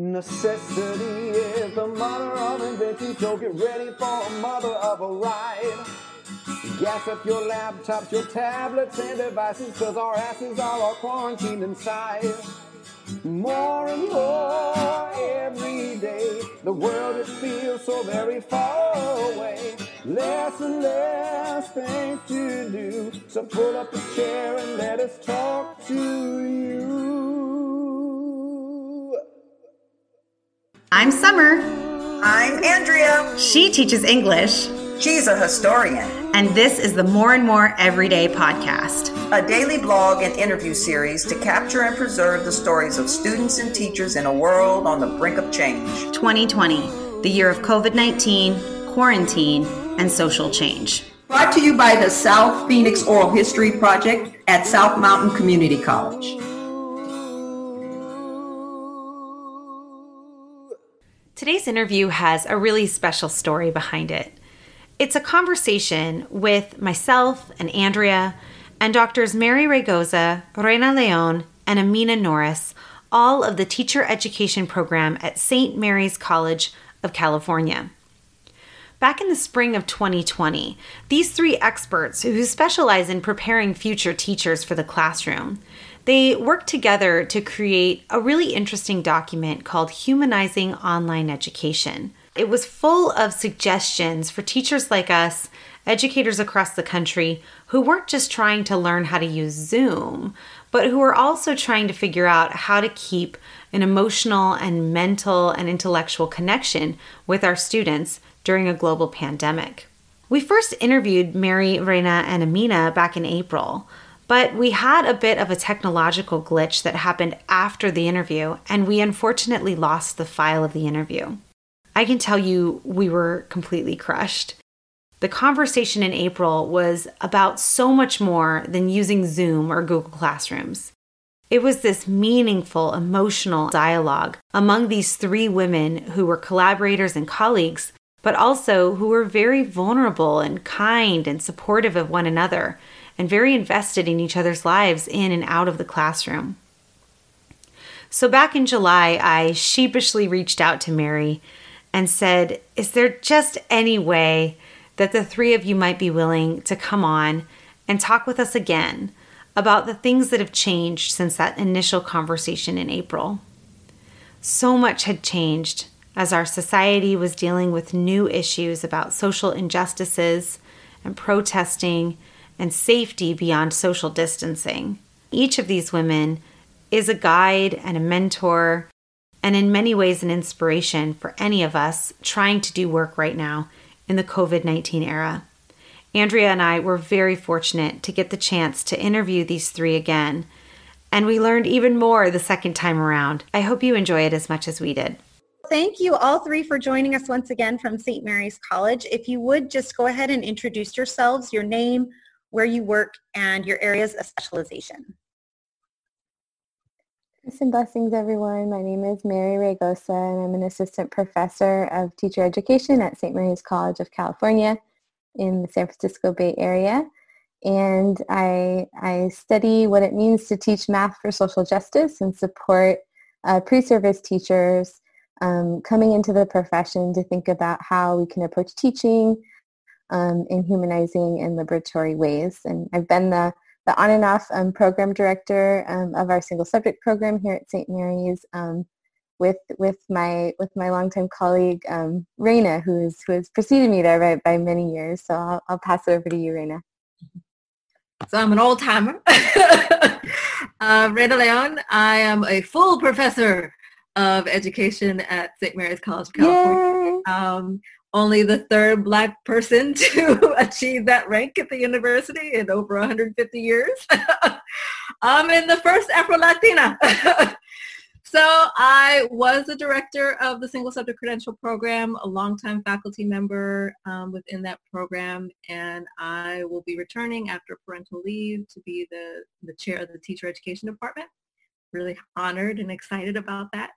Necessity is the mother of invention, so get ready for a mother of a ride. Gas up your laptops, your tablets, and devices, cause our asses are all quarantined inside. More and more every day, the world it feels so very far away. Less and less things to do, so pull up a chair and let us talk to you. I'm Summer. I'm Andrea. She teaches English. She's a historian. And this is the More and More Everyday podcast, a daily blog and interview series to capture and preserve the stories of students and teachers in a world on the brink of change. 2020, the year of COVID 19, quarantine, and social change. Brought to you by the South Phoenix Oral History Project at South Mountain Community College. Today's interview has a really special story behind it. It's a conversation with myself and Andrea and doctors Mary Raygoza, Raina Leon, and Amina Norris, all of the teacher education program at St. Mary's College of California. Back in the spring of 2020, these three experts who specialize in preparing future teachers for the classroom, they worked together to create a really interesting document called Humanizing Online Education. It was full of suggestions for teachers like us, educators across the country, who weren't just trying to learn how to use Zoom, but who were also trying to figure out how to keep an emotional and mental and intellectual connection with our students during a global pandemic. We first interviewed Mary, Raina, and Amina back in April, but we had a bit of a technological glitch that happened after the interview, and we unfortunately lost the file of the interview. I can tell you we were completely crushed. The conversation in April was about so much more than using Zoom or Google Classrooms. It was this meaningful, emotional dialogue among these three women who were collaborators and colleagues, but also who were very vulnerable and kind and supportive of one another and very invested in each other's lives in and out of the classroom. So back in July, I sheepishly reached out to Mary and said, Is there just any way that the three of you might be willing to come on and talk with us again about the things that have changed since that initial conversation in April? So much had changed as our society was dealing with new issues about social injustices and protesting and safety beyond social distancing. Each of these women is a guide and a mentor and in many ways an inspiration for any of us trying to do work right now in the COVID 19 era. Andrea and I were very fortunate to get the chance to interview these three again, and we learned even more the second time around. I hope you enjoy it as much as we did. Thank you all three for joining us once again from St. Mary's College. If you would just go ahead and introduce yourselves, your name, where you work, and your areas of specialization. Peace and blessings, everyone. My name is Mary Raygoza, and I'm an assistant professor of teacher education at St. Mary's College of California in the San Francisco Bay Area. And I, I study what it means to teach math for social justice and support uh, pre-service teachers um, coming into the profession to think about how we can approach teaching um, in humanizing and liberatory ways. And I've been the the on and off um, program director um, of our single subject program here at St. Mary's um, with with my with my longtime colleague um, Raina, who is who has preceded me there by, by many years. So I'll, I'll pass it over to you, Raina. So I'm an old timer. uh, Raina Leon. I am a full professor of education at St. Mary's College of California. Um, only the third black person to achieve that rank at the university in over 150 years. I'm in the first Afro-Latina. so I was the director of the single subject credential program, a longtime faculty member um, within that program, and I will be returning after parental leave to be the, the chair of the teacher education department. Really honored and excited about that.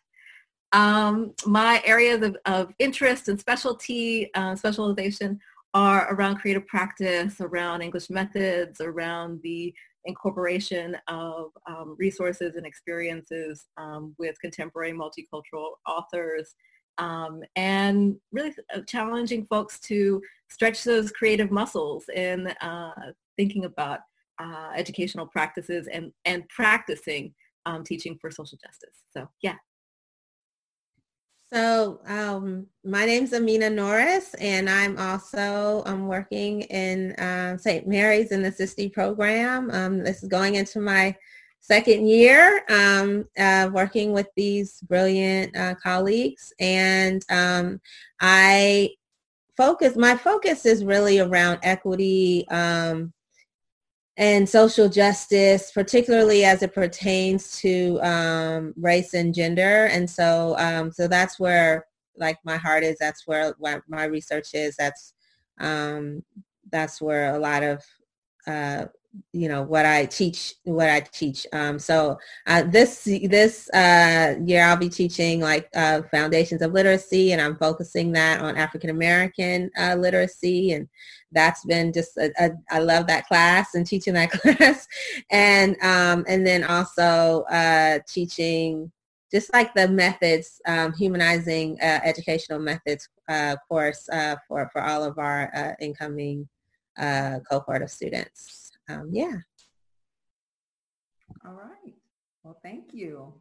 Um, my areas of, of, interest and specialty, uh, specialization are around creative practice, around English methods, around the incorporation of um, resources and experiences um, with contemporary multicultural authors um, and really uh, challenging folks to stretch those creative muscles in uh, thinking about uh, educational practices and, and practicing um, teaching for social justice. So yeah. So um, my name's Amina Norris, and I'm also I'm working in uh, St. Mary's in the SISTE program. Um, this is going into my second year um, uh, working with these brilliant uh, colleagues, and um, I focus. My focus is really around equity um, and social justice, particularly as it pertains to um, race and gender. And so, um, so that's where like my heart is. That's where my research is. That's um, that's where a lot of uh, you know what I teach what I teach. Um, so uh, this this uh, year I'll be teaching like uh, foundations of literacy and I'm focusing that on African American uh, literacy and that's been just a, a, I love that class and teaching that class. And um, and then also uh, teaching just like the methods um, humanizing uh, educational methods course for for all of our incoming cohort of students um, yeah. All right. Well, thank you.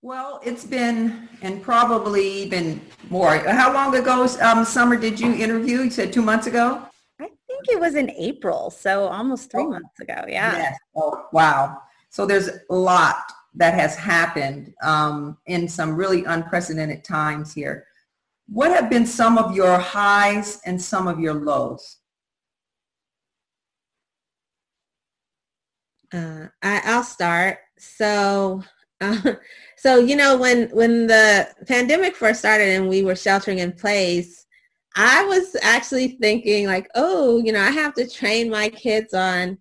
Well, it's been, and probably even more. How long ago, um, Summer, did you interview? You said two months ago? I think it was in April, so almost three oh. months ago. Yeah. Yes. Oh, wow. So there's a lot that has happened um, in some really unprecedented times here. What have been some of your highs and some of your lows? Uh, I, will start. So, uh, so you know, when when the pandemic first started and we were sheltering in place, I was actually thinking like, oh, you know, I have to train my kids on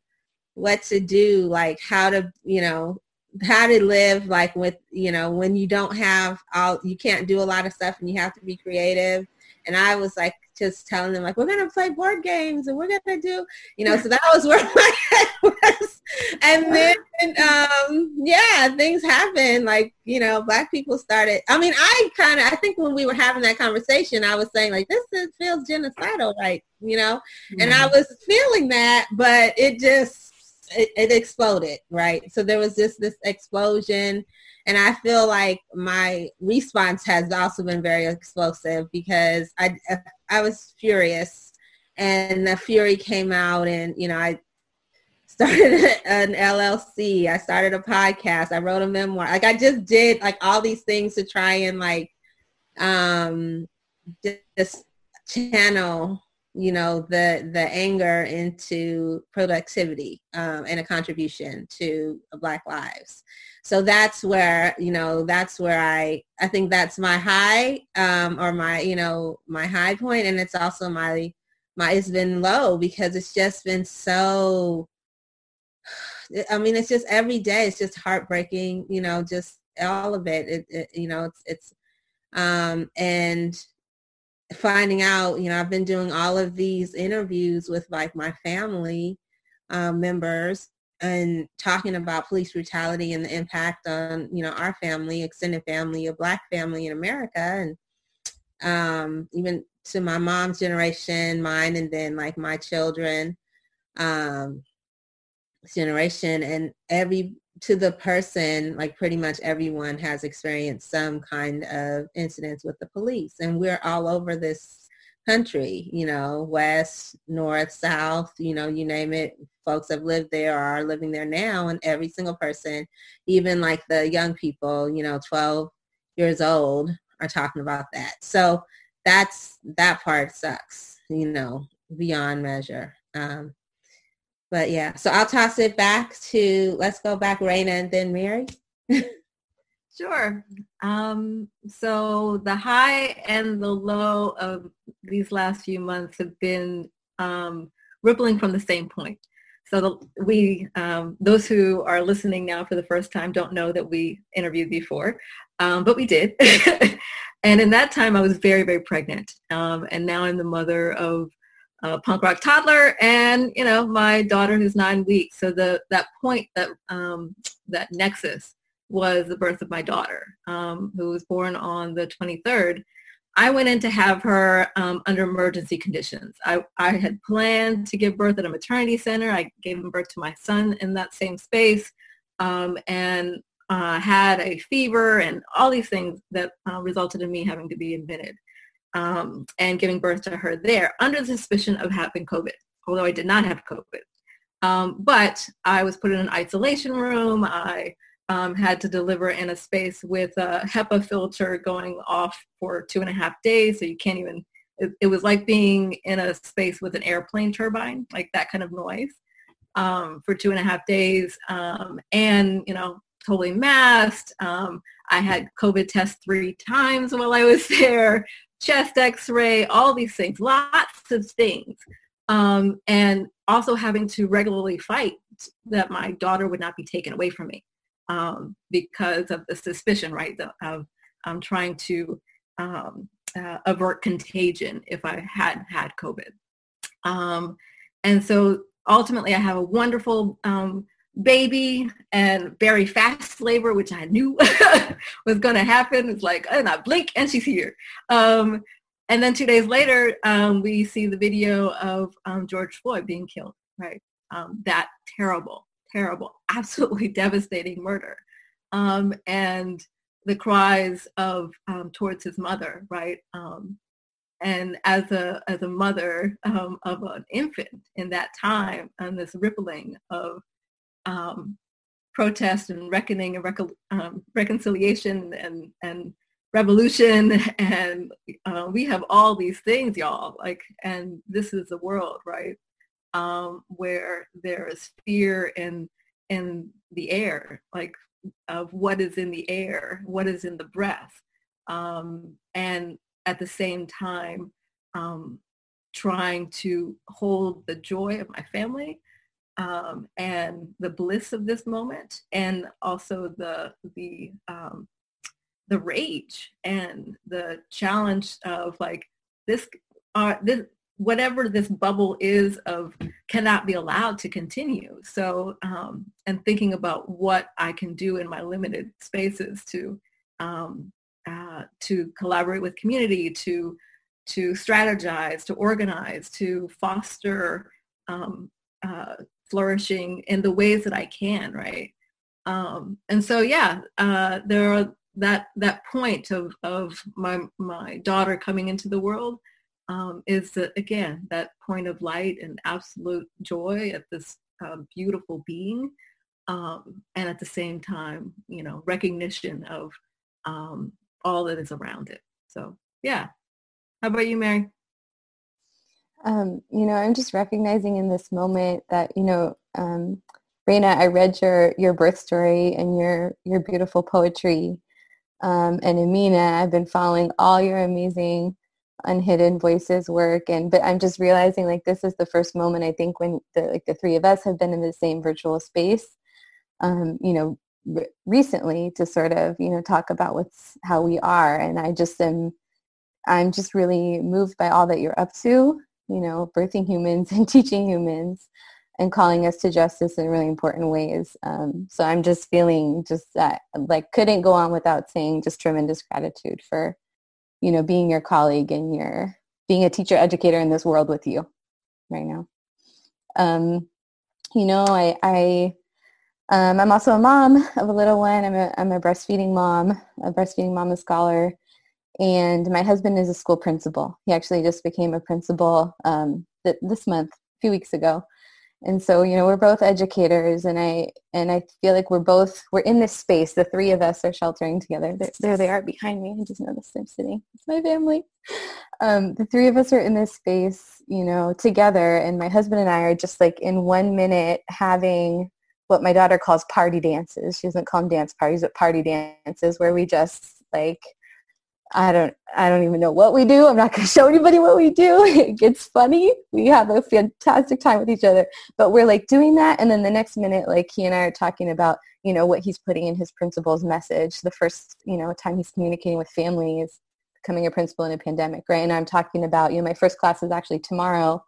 what to do, like how to, you know, how to live like with, you know, when you don't have all, you can't do a lot of stuff and you have to be creative. And I was like, just telling them like we're gonna play board games and we're gonna do you know so that was where my head was and then um yeah things happened like you know black people started i mean i kind of i think when we were having that conversation i was saying like this is, feels genocidal like you know mm-hmm. and i mm-hmm. was feeling that but it just it, it exploded right so there was just this explosion and I feel like my response has also been very explosive because I I was furious, and the fury came out, and you know I started an LLC. I started a podcast. I wrote a memoir. Like I just did like all these things to try and like um just channel you know the the anger into productivity um, and a contribution to black lives so that's where you know that's where i i think that's my high um, or my you know my high point. And it's also my my it's been low because it's just been so i mean it's just every day it's just heartbreaking you know just all of it, it, it you know it's it's um and finding out, you know, I've been doing all of these interviews with like my family um, members and talking about police brutality and the impact on, you know, our family, extended family, a black family in America. And um, even to my mom's generation, mine, and then like my children um, generation and every to the person, like pretty much everyone has experienced some kind of incidents with the police. And we're all over this country, you know, west, north, south, you know, you name it. Folks have lived there or are living there now. And every single person, even like the young people, you know, 12 years old are talking about that. So that's, that part sucks, you know, beyond measure. Um, but yeah, so I'll toss it back to, let's go back, Raina and then Mary. sure. Um, so the high and the low of these last few months have been um, rippling from the same point. So the, we, um, those who are listening now for the first time don't know that we interviewed before, um, but we did. and in that time I was very, very pregnant. Um, and now I'm the mother of a punk rock toddler and you know my daughter who's nine weeks so the that point that um, that nexus was the birth of my daughter um, who was born on the 23rd i went in to have her um, under emergency conditions I, I had planned to give birth at a maternity center i gave birth to my son in that same space um, and uh, had a fever and all these things that uh, resulted in me having to be admitted um, and giving birth to her there under the suspicion of having COVID, although I did not have COVID. Um, but I was put in an isolation room. I um, had to deliver in a space with a HEPA filter going off for two and a half days. So you can't even, it, it was like being in a space with an airplane turbine, like that kind of noise um, for two and a half days. Um, and, you know, totally masked. Um, I had COVID test three times while I was there chest x-ray, all these things, lots of things. Um, and also having to regularly fight that my daughter would not be taken away from me um, because of the suspicion, right, of um, trying to um, uh, avert contagion if I had had COVID. Um, and so ultimately I have a wonderful um, baby and very fast labor, which I knew was going to happen. It's like, and I blink and she's here. Um, and then two days later, um, we see the video of um, George Floyd being killed, right? Um, that terrible, terrible, absolutely devastating murder. Um, and the cries of um, towards his mother, right? and as a as a mother of an infant in that time, and this rippling of um, protest and reckoning and rec- um, reconciliation and, and revolution and uh, we have all these things y'all like and this is the world right um, where there is fear in in the air like of what is in the air what is in the breath um, and at the same time um, trying to hold the joy of my family um, and the bliss of this moment and also the the um, the rage and the challenge of like this uh, this whatever this bubble is of cannot be allowed to continue so um, and thinking about what i can do in my limited spaces to um, uh, to collaborate with community to to strategize to organize to foster um, uh, flourishing in the ways that I can, right? Um, and so, yeah, uh, there are that that point of of my my daughter coming into the world um, is that again that point of light and absolute joy at this uh, beautiful being, um, and at the same time, you know, recognition of um, all that is around it. So, yeah. How about you, Mary? Um, you know, I'm just recognizing in this moment that, you know, um, Raina, I read your, your birth story and your, your beautiful poetry. Um, and Amina, I've been following all your amazing unhidden voices work and but i'm just realizing like this is the first moment i think when the like the three of us have been in the same virtual space um you know re- recently to sort of you know talk about what's how we are and i just am i'm just really moved by all that you're up to you know, birthing humans and teaching humans and calling us to justice in really important ways. Um, so I'm just feeling just that, like, couldn't go on without saying just tremendous gratitude for, you know, being your colleague and your being a teacher educator in this world with you right now. Um, you know, I, I um, I'm also a mom of a little one. I'm a, I'm a breastfeeding mom, a breastfeeding mama scholar. And my husband is a school principal. He actually just became a principal um, th- this month, a few weeks ago. And so, you know, we're both educators and I and I feel like we're both we're in this space. The three of us are sheltering together. There, there they are behind me. I just noticed I'm sitting. It's my family. Um, the three of us are in this space, you know, together and my husband and I are just like in one minute having what my daughter calls party dances. She doesn't call them dance parties, but party dances where we just like I don't I don't even know what we do. I'm not going to show anybody what we do. It gets funny. We have a fantastic time with each other. But we're like doing that and then the next minute like he and I are talking about, you know, what he's putting in his principal's message. The first, you know, time he's communicating with families becoming a principal in a pandemic, right? And I'm talking about, you know, my first class is actually tomorrow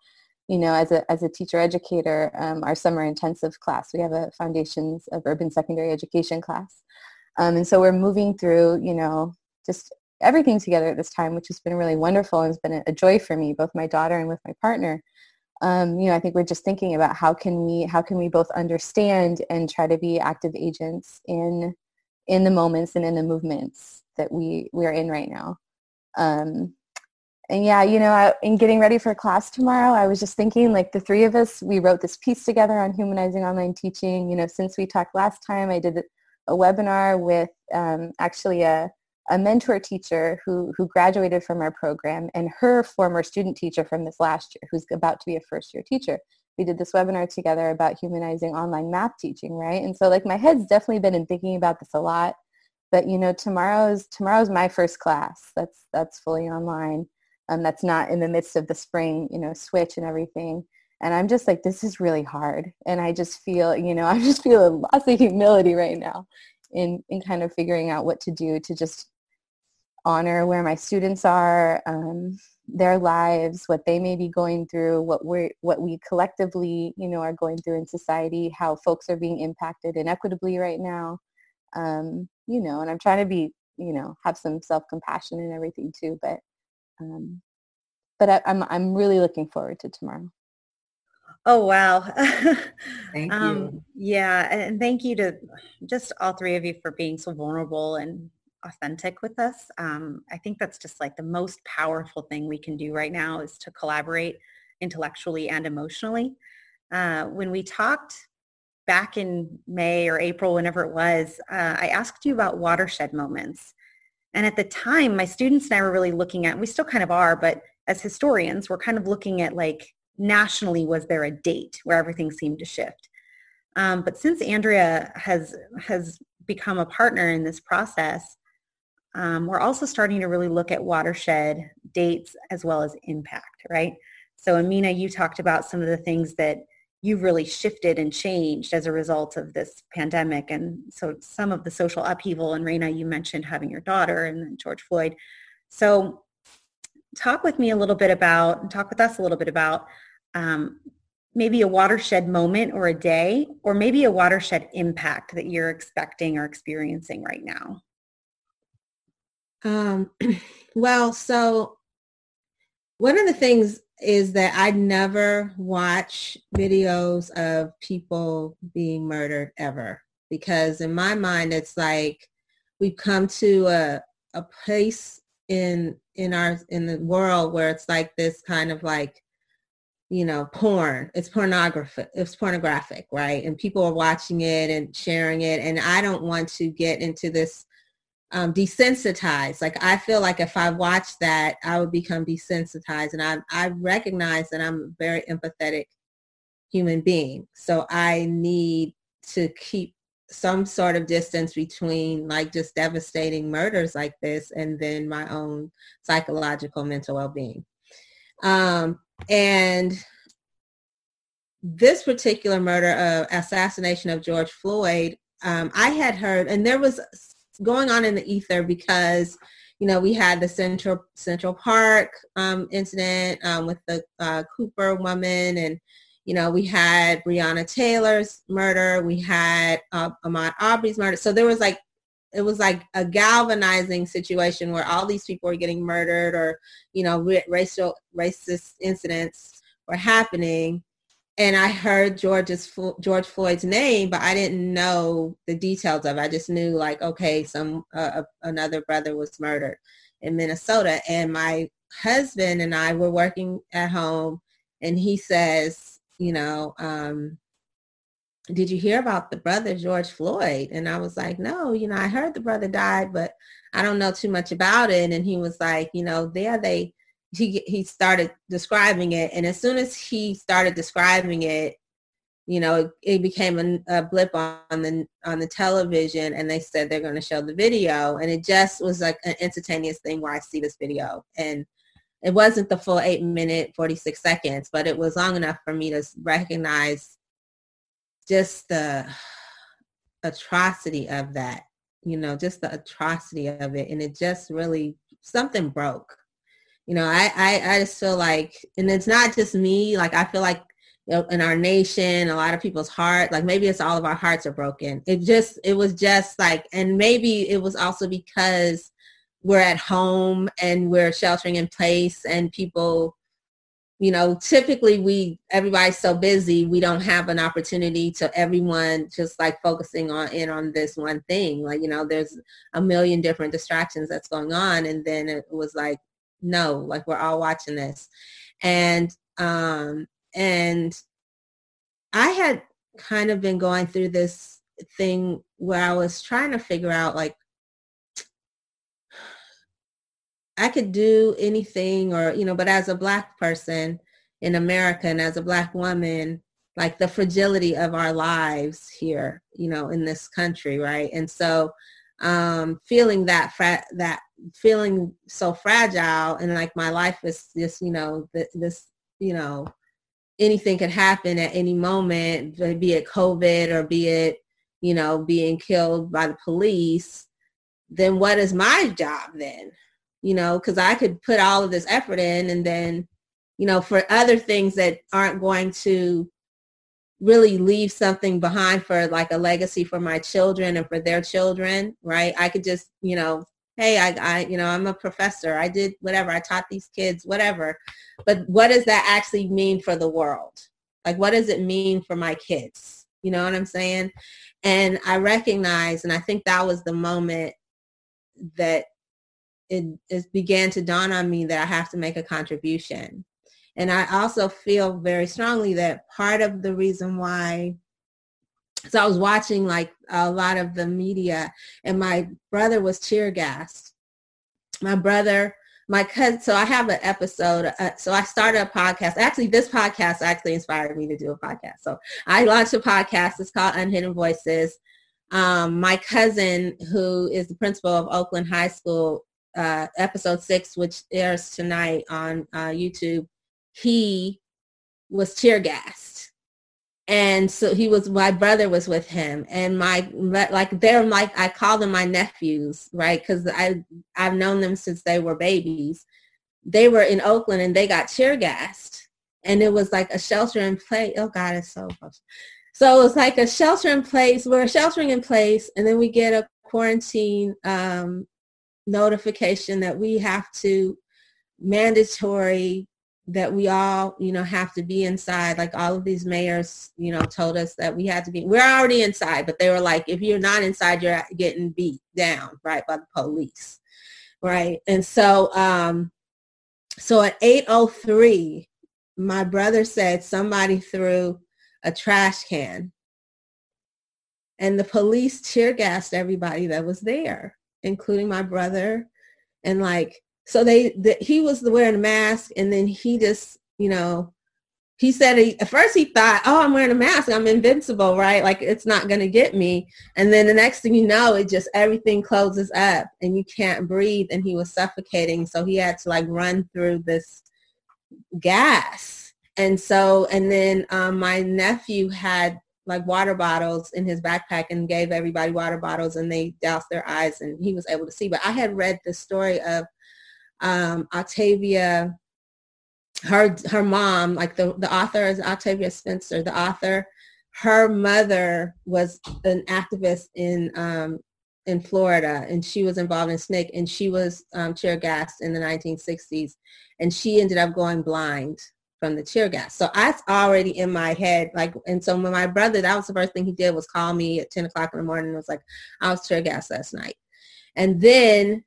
you know, as a, as a teacher educator, um, our summer intensive class, we have a Foundations of Urban Secondary Education class. Um, and so we're moving through, you know, just everything together at this time, which has been really wonderful and has been a, joy for me, both my daughter and with my partner. Um, you know, I think we're just thinking about how can we how can we both understand and try to be active agents in in the moments and in the movements that we we are in right now. Um, and yeah, you know, I, in getting ready for class tomorrow, I was just thinking like the three of us, we wrote this piece together on humanizing online teaching. You know, since we talked last time, I did a webinar with um, actually a, a mentor teacher who, who graduated from our program and her former student teacher from this last year, who's about to be a first year teacher. We did this webinar together about humanizing online math teaching, right? And so like my head's definitely been in thinking about this a lot. But you know, tomorrow's tomorrow's my first class. That's that's fully online um, that's not in the midst of the spring, you know, switch and everything. And I'm just like, this is really hard. And I just feel, you know, I just feel lots of humility right now in, in kind of figuring out what to do to just honor where my students are, um, their lives, what they may be going through, what we what we collectively, you know, are going through in society, how folks are being impacted inequitably right now. Um, you know, and I'm trying to be, you know, have some self-compassion and everything too, but um, but I, am I'm, I'm really looking forward to tomorrow. Oh wow! thank um, you. Yeah, and thank you to just all three of you for being so vulnerable and authentic with us. Um, I think that's just like the most powerful thing we can do right now is to collaborate intellectually and emotionally. Uh, when we talked back in May or April, whenever it was, uh, I asked you about watershed moments. And at the time, my students and I were really looking at, we still kind of are, but as historians, we're kind of looking at like nationally, was there a date where everything seemed to shift? Um, but since Andrea has has become a partner in this process, um, we're also starting to really look at watershed dates as well as impact, right? So Amina, you talked about some of the things that you've really shifted and changed as a result of this pandemic. And so some of the social upheaval, and Raina, you mentioned having your daughter and George Floyd. So talk with me a little bit about, talk with us a little bit about um, maybe a watershed moment or a day, or maybe a watershed impact that you're expecting or experiencing right now. Um, well, so one of the things is that I never watch videos of people being murdered ever because in my mind it's like we've come to a a place in in our in the world where it's like this kind of like you know porn. It's pornographic it's pornographic right? And people are watching it and sharing it. And i don't want to get into this um, desensitized. Like I feel like if I watch that, I would become desensitized. And I, I recognize that I'm a very empathetic human being. So I need to keep some sort of distance between like just devastating murders like this and then my own psychological mental well-being. Um, and this particular murder, uh, assassination of George Floyd, um, I had heard, and there was going on in the ether because you know we had the central central park um, incident um, with the uh, cooper woman and you know we had breonna taylor's murder. We had uh, ahmaud arbery's murder. So there was like it was like a galvanizing situation where all these people were getting murdered or you know racial racist incidents were happening and I heard George's George Floyd's name, but I didn't know the details of it. I just knew like, okay, some uh, another brother was murdered in Minnesota, and my husband and I were working at home, and he says, you know, um, did you hear about the brother George Floyd? And I was like, no, you know, I heard the brother died, but I don't know too much about it. And he was like, you know, there they he he started describing it. And as soon as he started describing it you know it, it became a, a, blip on the on the television and they said they're going to show the video. And it just was like an instantaneous thing where i see this video. And it wasn't the full eight minute 46 seconds but it was long enough for me to recognize just the atrocity of that you know just the atrocity of it. And it just really something broke You know, I, I, I just feel like, and it's not just me, like I feel like you know, in our nation, a lot of people's heart, like maybe it's all of our hearts are broken. It just, it was just like, and maybe it was also because we're at home and we're sheltering in place and people you know typically we everybody's so busy we don't have an opportunity to everyone just like focusing on in on this one thing like you know there's a million different distractions that's going on and then it was like no like we're all watching this and um and i had kind of been going through this thing where i was trying to figure out like I could do anything or, you know, but as a black person in America and as a black woman, like the fragility of our lives here, you know, in this country, right? And so um feeling that fra- that feeling so fragile and like my life is just, you know, this, you know, anything could happen at any moment, be it COVID or be it, you know, being killed by the police, then what is my job then? you know, because I could put all of this effort in and then, you know, for other things that aren't going to really leave something behind for like a legacy for my children and for their children, right? I could just, you know, hey, I, I, you know, I'm a professor. I did whatever. I taught these kids, whatever. But what does that actually mean for the world? Like, what does it mean for my kids? You know what I'm saying? And I recognize, and I think that was the moment that it, it began to dawn on me that I have to make a contribution. And I also feel very strongly that part of the reason why so I was watching like a lot of the media and my brother was tear gassed. My brother, my cousin, so I have an episode. Uh, so I started a podcast. Actually, this podcast actually inspired me to do a podcast. So I launched a podcast. It's called Unhidden Voices. Um, my cousin, who is the principal of Oakland High School, uh, episode six, which airs tonight on uh, YouTube, he was tear gassed. And so he was, my brother was with him and my, like they're like, I call them my nephews, right? Cause I, I've known them since they were babies. They were in Oakland and they got tear gassed and it was like a shelter in place. Oh God, it's so close. So it was like a shelter in place. We're sheltering in place and then we get a quarantine um, notification that we have to mandatory that we all, you know, have to be inside. Like all of these mayors, you know, told us that we had to be, we're already inside, but they were like, if you're not inside, you're getting beat down, right, by the police. Right. And so, um, so at 8.03, my brother said somebody threw a trash can and the police tear gassed everybody that was there including my brother. And like, so they, the, he was wearing a mask and then he just, you know, he said he, at first he thought, oh, I'm wearing a mask. I'm invincible, right? Like it's not going to get me. And then the next thing you know, it just, everything closes up and you can't breathe. And he was suffocating. So he had to like run through this gas. And so, and then um, my nephew had like water bottles in his backpack and gave everybody water bottles and they doused their eyes and he was able to see. But I had read the story of um, Octavia, her her mom, like the, the author is Octavia Spencer, the author. Her mother was an activist in um, in Florida and she was involved in SNCC and she was um, tear gassed in the 1960s and she ended up going blind from the tear gas. So that's already in my head. Like, and so when my brother, that was the first thing he did was call me at 10 o'clock in the morning and was like, I was tear gas last night. And then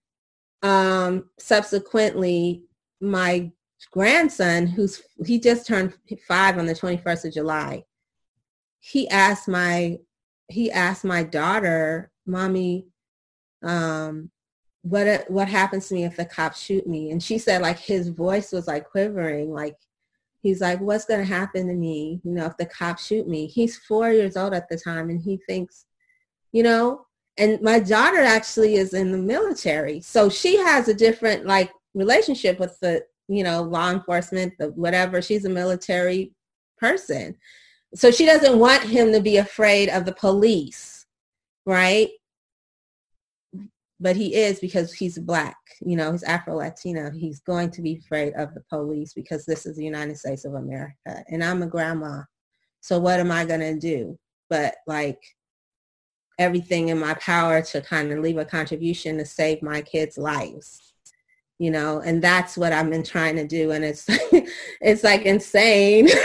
um, subsequently, my grandson, who's, he just turned five on the 21st of July, he asked my, he asked my daughter, mommy, um, what, what happens to me if the cops shoot me? And she said like his voice was like quivering, like he's like, what's to happen to me, you know, if the cops shoot me? He's four years old at the time and he thinks, you know, and my daughter actually is in the military. So she has a different like relationship with the, you know, law enforcement, the whatever. She's a military person. So she doesn't want him to be afraid of the police, right? but he is because he's black. You know, he's Afro-Latino. He's going to be afraid of the police because this is the United States of America. And I'm a grandma. So what am I going to do? But like everything in my power to kind of leave a contribution to save my kids' lives. You know, and that's what I've been trying to do. And it's it's like insane.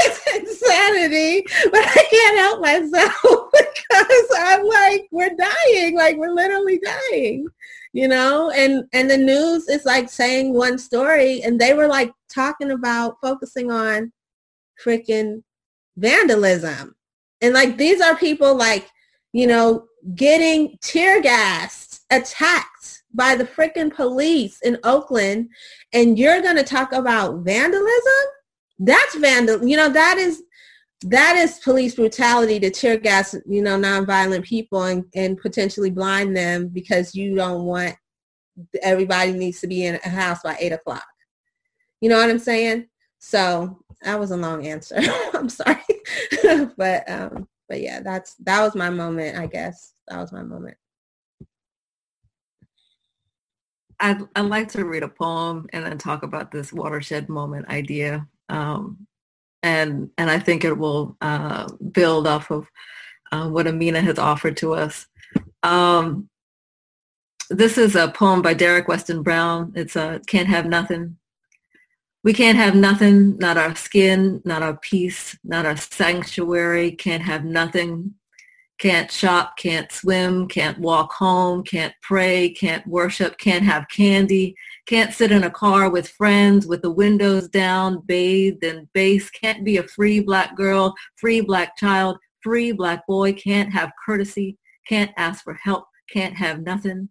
It's insanity, but I can't help myself because I'm like, we're dying, like we're literally dying, you know? And and the news is like saying one story and they were like talking about focusing on freaking vandalism. And like these are people like, you know, getting tear gassed, attacked by the freaking police in Oakland and you're going to talk about vandalism? That's vandal, you know, that is that is police brutality to tear gas, you know, nonviolent people and, and potentially blind them because you don't want everybody needs to be in a house by eight o'clock. You know what I'm saying? So that was a long answer. I'm sorry. but um but yeah, that's that was my moment, I guess. That was my moment. I'd, I'd like to read a poem and then talk about this watershed moment idea. Um, and and I think it will uh, build off of uh, what Amina has offered to us. Um, this is a poem by Derrick Weston Brown. It's a Can't Have Nothing. We can't have nothing, not our skin, not our peace, not our sanctuary, can't have nothing. Can't shop, can't swim, can't walk home, can't pray, can't worship, can't have candy, can't sit in a car with friends with the windows down, bathed in bass, can't be a free black girl, free black child, free black boy, can't have courtesy, can't ask for help, can't have nothing,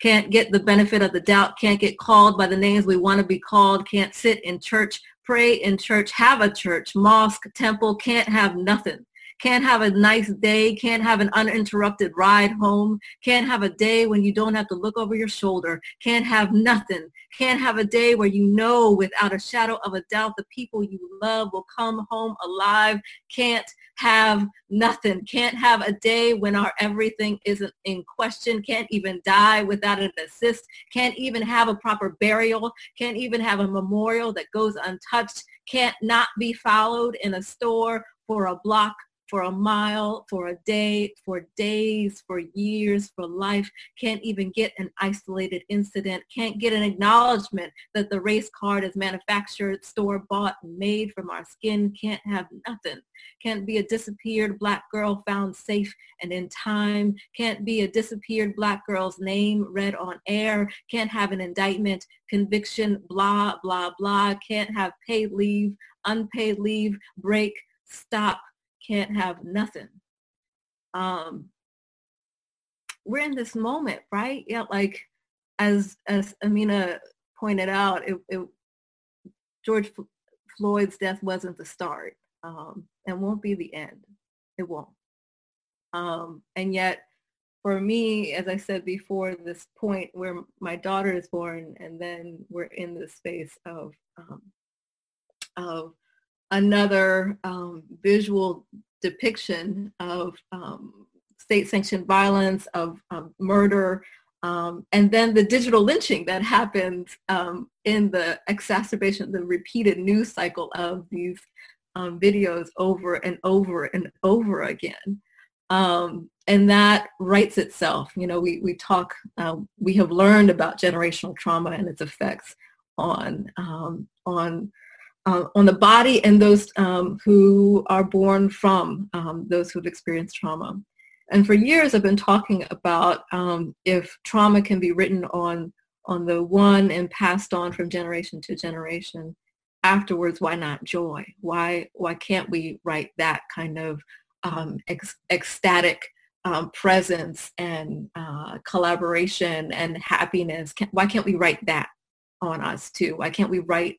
can't get the benefit of the doubt, can't get called by the names we want to be called, can't sit in church, pray in church, have a church, mosque, temple, can't have nothing. Can't have a nice day, can't have an uninterrupted ride home, can't have a day when you don't have to look over your shoulder, can't have nothing, can't have a day where you know without a shadow of a doubt the people you love will come home alive, can't have nothing, can't have a day when our everything isn't in question, can't even die without an assist, can't even have a proper burial, can't even have a memorial that goes untouched, can't not be followed in a store for a block for a mile, for a day, for days, for years, for life, can't even get an isolated incident, can't get an acknowledgement that the race card is manufactured, store-bought, made from our skin, can't have nothing. Can't be a disappeared black girl found safe and in time. Can't be a disappeared black girl's name read on air. Can't have an indictment, conviction, blah, blah, blah. Can't have paid leave, unpaid leave, break, stop, can't have nothing. Um, we're in this moment, right? Yeah, like as as Amina pointed out, it, it, George Floyd's death wasn't the start, um, and won't be the end. It won't. Um, and yet, for me, as I said before, this point where my daughter is born, and then we're in this space of um, of another um, visual depiction of um, state-sanctioned violence, of um, murder, um, and then the digital lynching that happened um, in the exacerbation, the repeated news cycle of these um, videos over and over and over again. and that writes itself. You know, we, we talk, uh, we have learned about generational trauma and its effects on, on uh, on the body and those um, who are born from um, those who've experienced trauma. And for years I've been talking about um, if trauma can be written on, on the one and passed on from generation to generation. Afterwards, why not joy? Why, why can't we write that kind of um, ec- ecstatic um, presence and uh, collaboration and happiness? Can, why can't we write that on us too? Why can't we write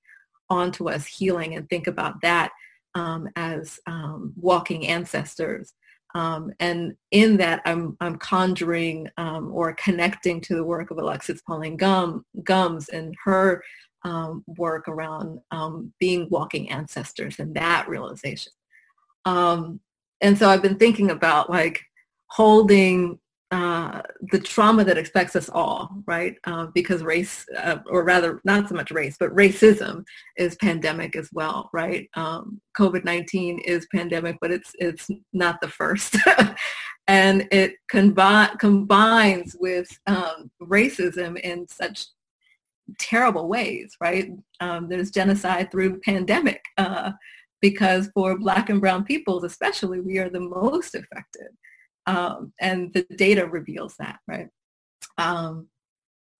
onto us healing and think about that um, as um, walking ancestors. Um, and in that, I'm, I'm conjuring um, or connecting to the work of Alexis Pauline Gum, Gumbs and her um, work around um, being walking ancestors and that realization. and so I've been thinking about like holding uh, the trauma that affects us all, right? Uh, because race, uh, or rather, not so much race, but racism is pandemic as well, right? Um, COVID-19 is pandemic, but it's it's not the first, and it combi- combines with um, racism in such terrible ways, right? Um, there's genocide through pandemic uh, because for Black and Brown peoples, especially, we are the most affected. Um, and the data reveals that, right? Um,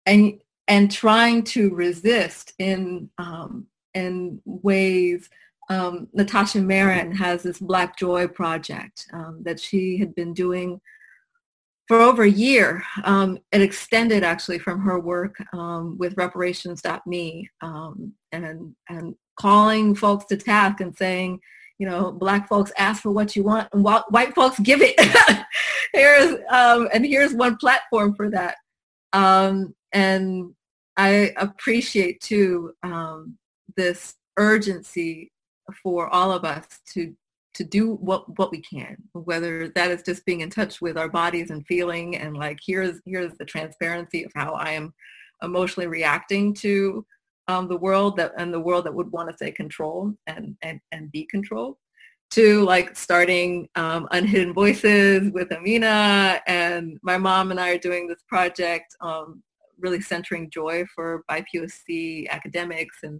and and trying to resist in um, in ways. Um, Natasha Marin has this Black Joy project um, that she had been doing for over a year. Um, it extended actually from her work um, with reparations.me um, and, and calling folks to task and saying, you know, black folks ask for what you want and white folks give it. here's um, and here's one platform for that. Um, and I appreciate too um, this urgency for all of us to to do what what we can whether that is just being in touch with our bodies and feeling and like here's here's the transparency of how i am emotionally reacting to um, the world that and the world that would want to say control and and, and be controlled to like starting um, unhidden voices with amina and my mom and i are doing this project um, really centering joy for BIPOC academics and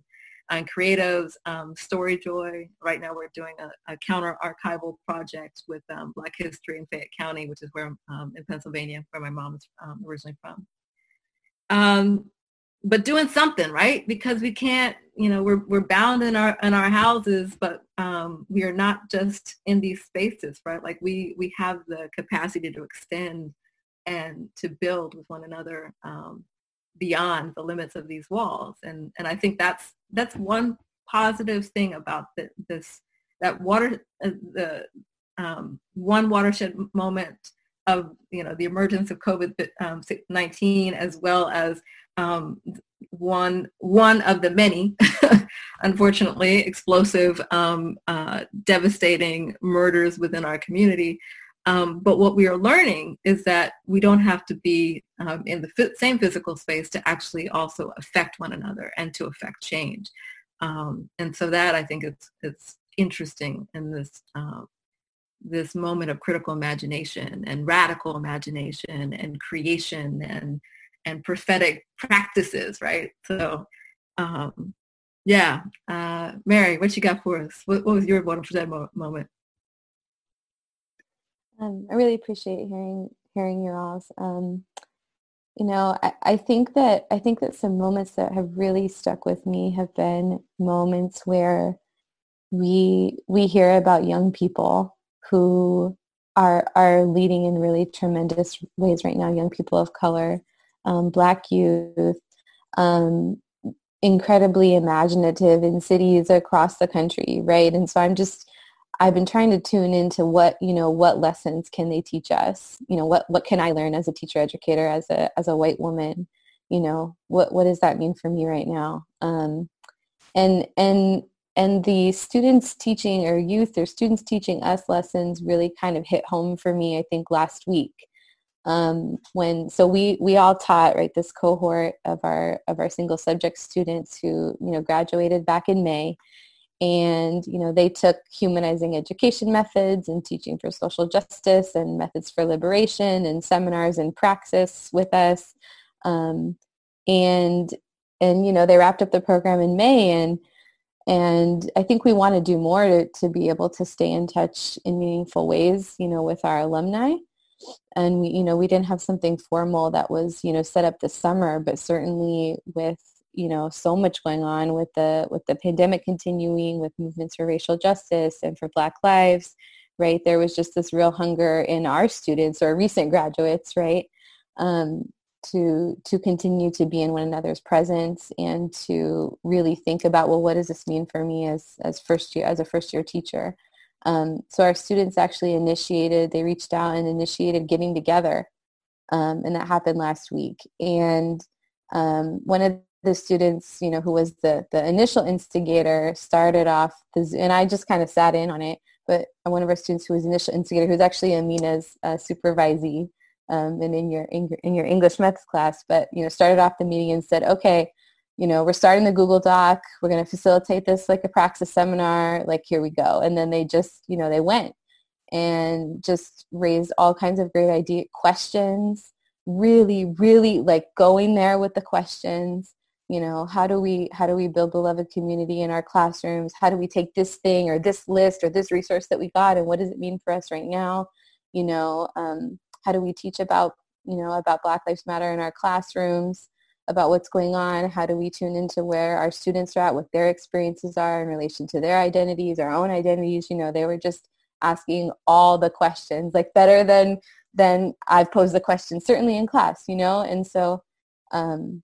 and creatives, um, Story Joy. Right now we're doing a, a counter archival project with um, Black History in Fayette County, which is where um, in Pennsylvania, where my mom is um, originally from. But doing something, right? Because we can't, you know, we're, we're bound in our, in our houses, but um, we are not just in these spaces, right? Like we, we have the capacity to extend and to build with one another um, beyond the limits of these walls. And, and I think that's, that's one positive thing about the, this, that water, uh, the um, one watershed moment of, you know, the emergence of COVID-19 um, as well as um, one one of the many, unfortunately, explosive, um, uh, devastating murders within our community. Um, but what we are learning is that we don't have to be um, in the same physical space to actually also affect one another and to affect change. Um, and so that I think it's it's interesting in this uh, this moment of critical imagination and radical imagination and creation and and prophetic practices, right? So, um, yeah, uh, Mary, what you got for us? What, what was your for that mo- moment? Um, I really appreciate hearing hearing your alls. Um, you know, I, I think that I think that some moments that have really stuck with me have been moments where we we hear about young people who are are leading in really tremendous ways right now. Young people of color, um, Black youth, um, incredibly imaginative in cities across the country, right? And so I'm just I've been trying to tune into what, you know, what lessons can they teach us? You know, what, what can I learn as a teacher educator, as a, as a white woman? You know, what, what does that mean for me right now? Um, and, and, and the students teaching or youth or students teaching us lessons really kind of hit home for me, I think, last week. Um, when so we we all taught right this cohort of our of our single subject students who you know graduated back in May and you know they took humanizing education methods and teaching for social justice and methods for liberation and seminars and praxis with us um, and and you know they wrapped up the program in may and and i think we want to do more to, to be able to stay in touch in meaningful ways you know with our alumni. And we you know we didn't have something formal that was you know set up this summer but certainly with you know so much going on with the with the pandemic continuing with movements for racial justice and for black lives right? There was just this real hunger in our students or recent graduates right? Um, to to continue to be in one another's presence and to really think about well what does this mean for me as as first year as a first year teacher? Um, so our students actually initiated they reached out and initiated getting together um, and that happened last week. And um, one of the students, you know, who was the, the initial instigator started off, the, and I just kind of sat in on it, but one of our students who was initial instigator, who was actually Amina's uh, supervisee, um, and in your, in your in your English methods class. But you know, started off the meeting and said, okay, you know, we're starting the Google Doc. We're going to facilitate this like a praxis seminar. Like here we go. And then they just, you know, they went and just raised all kinds of great idea questions. Really, really like going there with the questions you know how do we how do we build beloved community in our classrooms how do we take this thing or this list or this resource that we got and what does it mean for us right now you know um, how do we teach about you know about black lives matter in our classrooms about what's going on? How do we tune into where our students are at what their experiences are in relation to their identities our own identities? You know they were just asking all the questions like better than than i've posed the question, certainly in class you know? And so um,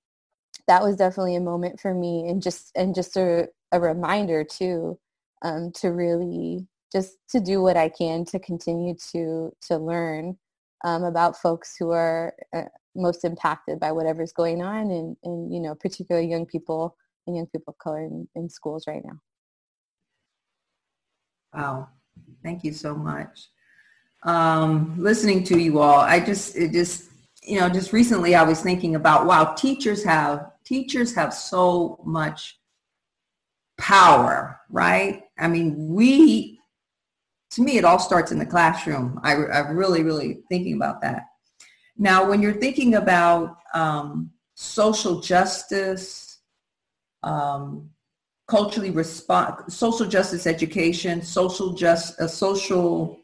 that was definitely a moment for me and just and just a, a reminder too um, to really just to do what I can to continue to to learn um, about folks who are uh, most impacted by whatever's going on and, and you know particularly young people and young people of color in, in schools right now. Wow. Thank you so much. Um, listening to you all, I just, it just, you know, just recently I was thinking about, wow, teachers have teachers have so much power, right? I mean, we, to me, it all starts in the classroom. I, I'm really, really thinking about that. Now, when you're thinking about um, social justice, um, culturally respond, social justice education, social just, uh, social,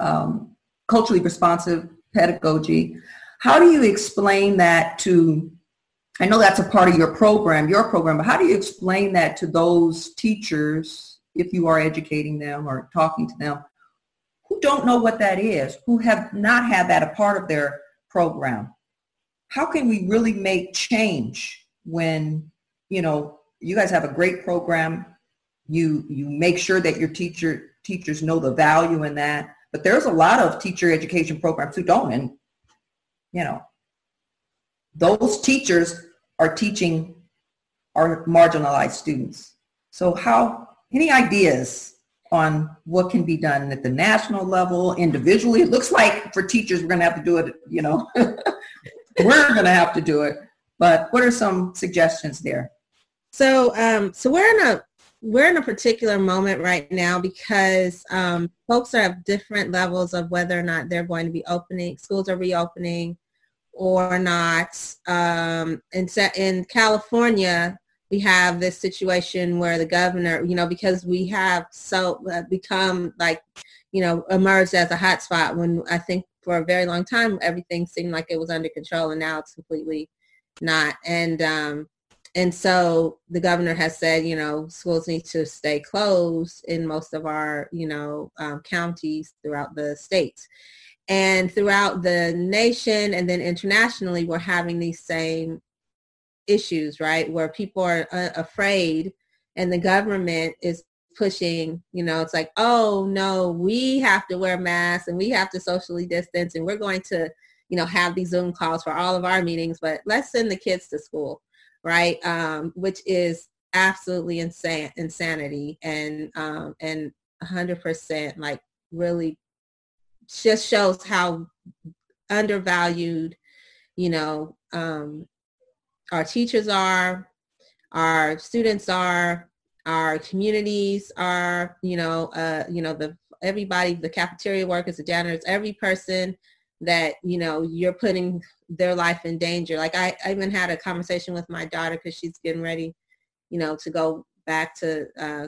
um, culturally responsive pedagogy, how do you explain that to I know that's a part of your program, your program, but how do you explain that to those teachers if you are educating them or talking to them who don't know what that is, who have not had that a part of their program? How can we really make change when, you know, you guys have a great program, you you make sure that your teacher teachers know the value in that, but there's a lot of teacher education programs who don't and you know, those teachers are teaching our marginalized students. So how, any ideas on what can be done at the national level, individually? It looks like for teachers, we're going to have to do it, you know, we're going to have to do it. But what are some suggestions there? So, um, so we're in a we're in a particular moment right now because um, folks are at different levels of whether or not they're going to be opening. Schools are reopening or not. Um, in, in California, we have this situation where the governor, you know, because we have so uh, become like, you know, emerged as a hotspot when I think for a very long time everything seemed like it was under control, and now it's completely not. And um, and so the governor has said, you know, schools need to stay closed in most of our, you know, um, counties throughout the states. And throughout the nation and then internationally, we're having these same issues, right? Where people are uh, afraid and the government is pushing, you know, it's like, oh no, we have to wear masks and we have to socially distance and we're going to, you know, have these Zoom calls for all of our meetings, but let's send the kids to school, right? Um, which is absolutely insane, insanity and, um, and 100% like really just shows how undervalued, you know, um, our teachers are, our students are, our communities are, you know, uh, you know, the everybody, the cafeteria workers, the janitors, every person that, you know, you're putting their life in danger. Like I, I even had a conversation with my daughter because she's getting ready, you know, to go back to uh,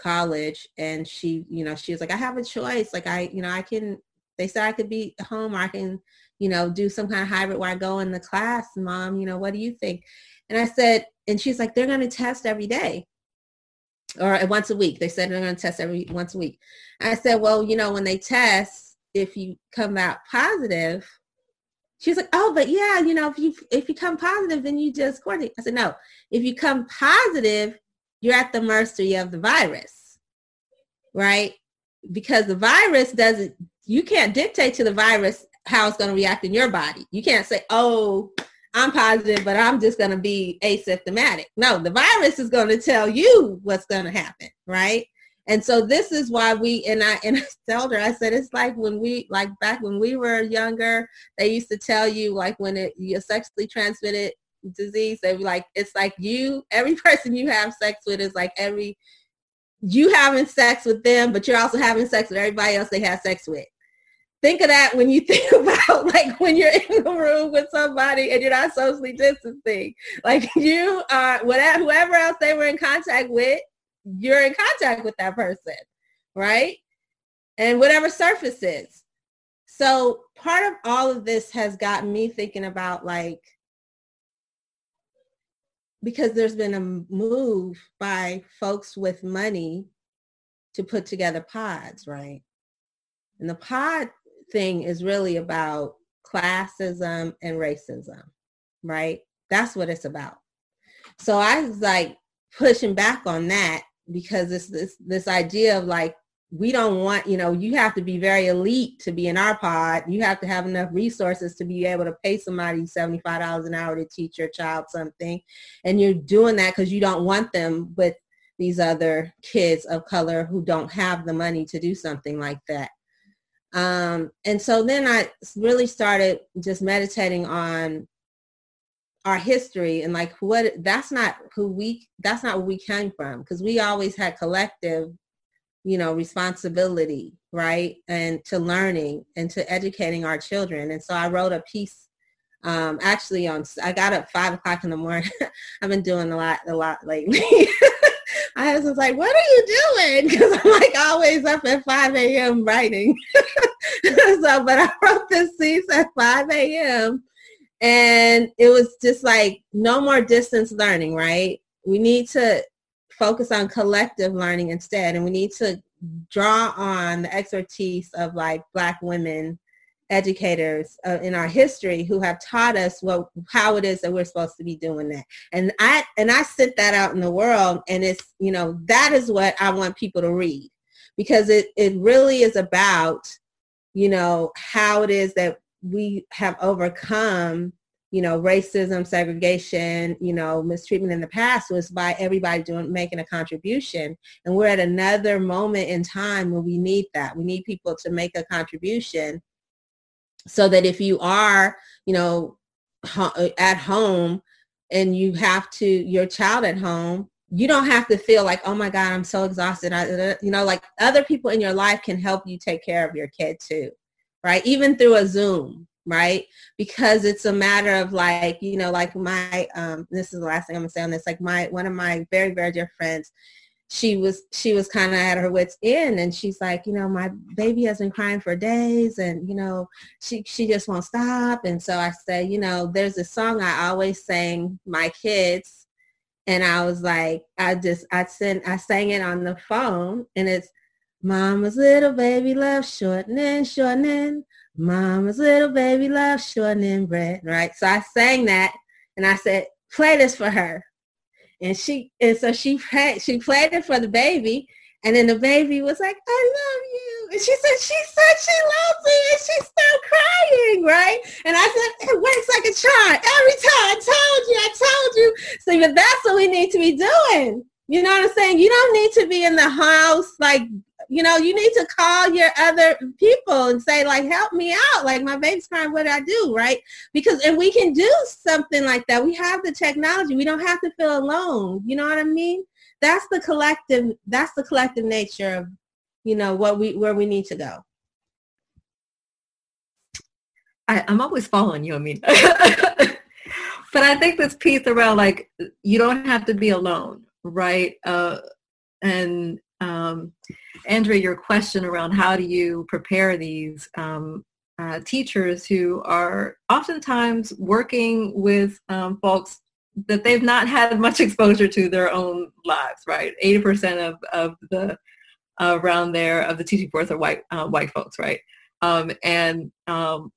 college and she, you know, she was like, I have a choice. Like I, you know, I can they said I could be home or I can, you know, do some kind of hybrid where I go in the class. Mom, you know, what do you think? And I said, and she's like, they're going to test every day or uh, once a week. They said they're going to test every once a week. I said, well, you know, when they test, if you come out positive, she's like, oh, but yeah, you know, if you if you come positive, then you just quarantine. I said, no, if you come positive, you're at the mercy of the virus, right? Because the virus doesn't you can't dictate to the virus how it's going to react in your body. You can't say, oh, I'm positive, but I'm just going to be asymptomatic. No, the virus is going to tell you what's going to happen, right? And so this is why we and I and I told her I said it's like when we like back when we were younger, they used to tell you like when it you sexually transmitted disease, they be like it's like you every person you have sex with is like every you having sex with them, but you're also having sex with everybody else they have sex with. Think of that when you think about like when you're in the room with somebody and you're not socially distancing. Like you are whatever whoever else they were in contact with, you're in contact with that person, right? And whatever surface is. So part of all of this has gotten me thinking about like because there's been a move by folks with money to put together pods, right? And the pod thing is really about classism and racism, right? That's what it's about. So I was like pushing back on that because this this this idea of like we don't want, you know, you have to be very elite to be in our pod. You have to have enough resources to be able to pay somebody $75 an hour to teach your child something. And you're doing that because you don't want them with these other kids of color who don't have the money to do something like that. Um, and so then I really started just meditating on our history and like what that's not who we that's not where we came from because we always had collective you know, responsibility, right? And to learning and to educating our children. And so I wrote a piece um, actually on, I got up five o'clock in the morning. I've been doing a lot, a lot lately. My was like, what are you doing? Because I'm like always up at 5 a.m. writing. so, but I wrote this piece at 5 a.m. And it was just like, no more distance learning, right? We need to focus on collective learning instead. And we need to draw on the expertise of like black women educators uh, in our history who have taught us what how it is that we're supposed to be doing that and i and i sent that out in the world and it's you know that is what i want people to read because it it really is about you know how it is that we have overcome you know, racism, segregation, you know, mistreatment in the past was by everybody doing making a contribution. And we're at another moment in time where we need that. We need people to make a contribution so that if you are, you know, at home and you have to your child at home, you don't have to feel like, oh my God, I'm so exhausted. I, you know, like other people in your life can help you take care of your kid too, right? Even through a Zoom, right? Because it's a matter of like, you know, like my, um, this is the last thing I'm gonna say on this, like my, one of my very, very dear friends, she was, she was kind of at her wits end and she's like, you know, my baby has been crying for days and, you know, she, she just won't stop. And so I said, you know, there's a song I always sang my kids and I was like, I just, I sent, I sang it on the phone and it's, Mama's little baby love shortening, shortening. Mama's little baby loves shortening bread, right? So I sang that and I said, play this for her. And she and so she played she played it for the baby and then the baby was like, I love you. And she said, she said she loves me and she started crying, right? And I said, it works like a charm. Every time I told you, I told you. So that's what we need to be doing. You know what I'm saying? You don't need to be in the house like you know, you need to call your other people and say like, help me out. Like my baby's crying, what do I do? Right. Because, and we can do something like that. We have the technology. We don't have to feel alone. You know what I mean? That's the collective, that's the collective nature of, you know, what we, where we need to go. I, I'm always following you, I mean. but I think this piece around like, you don't have to be alone, right? Uh, and um, Andrea, your question around how do you prepare these um, uh, teachers who are oftentimes working with um, folks that they've not had much exposure to their own lives, right? 80% of, of the uh, around there of the teaching force are white uh, white folks, right? Um, and um,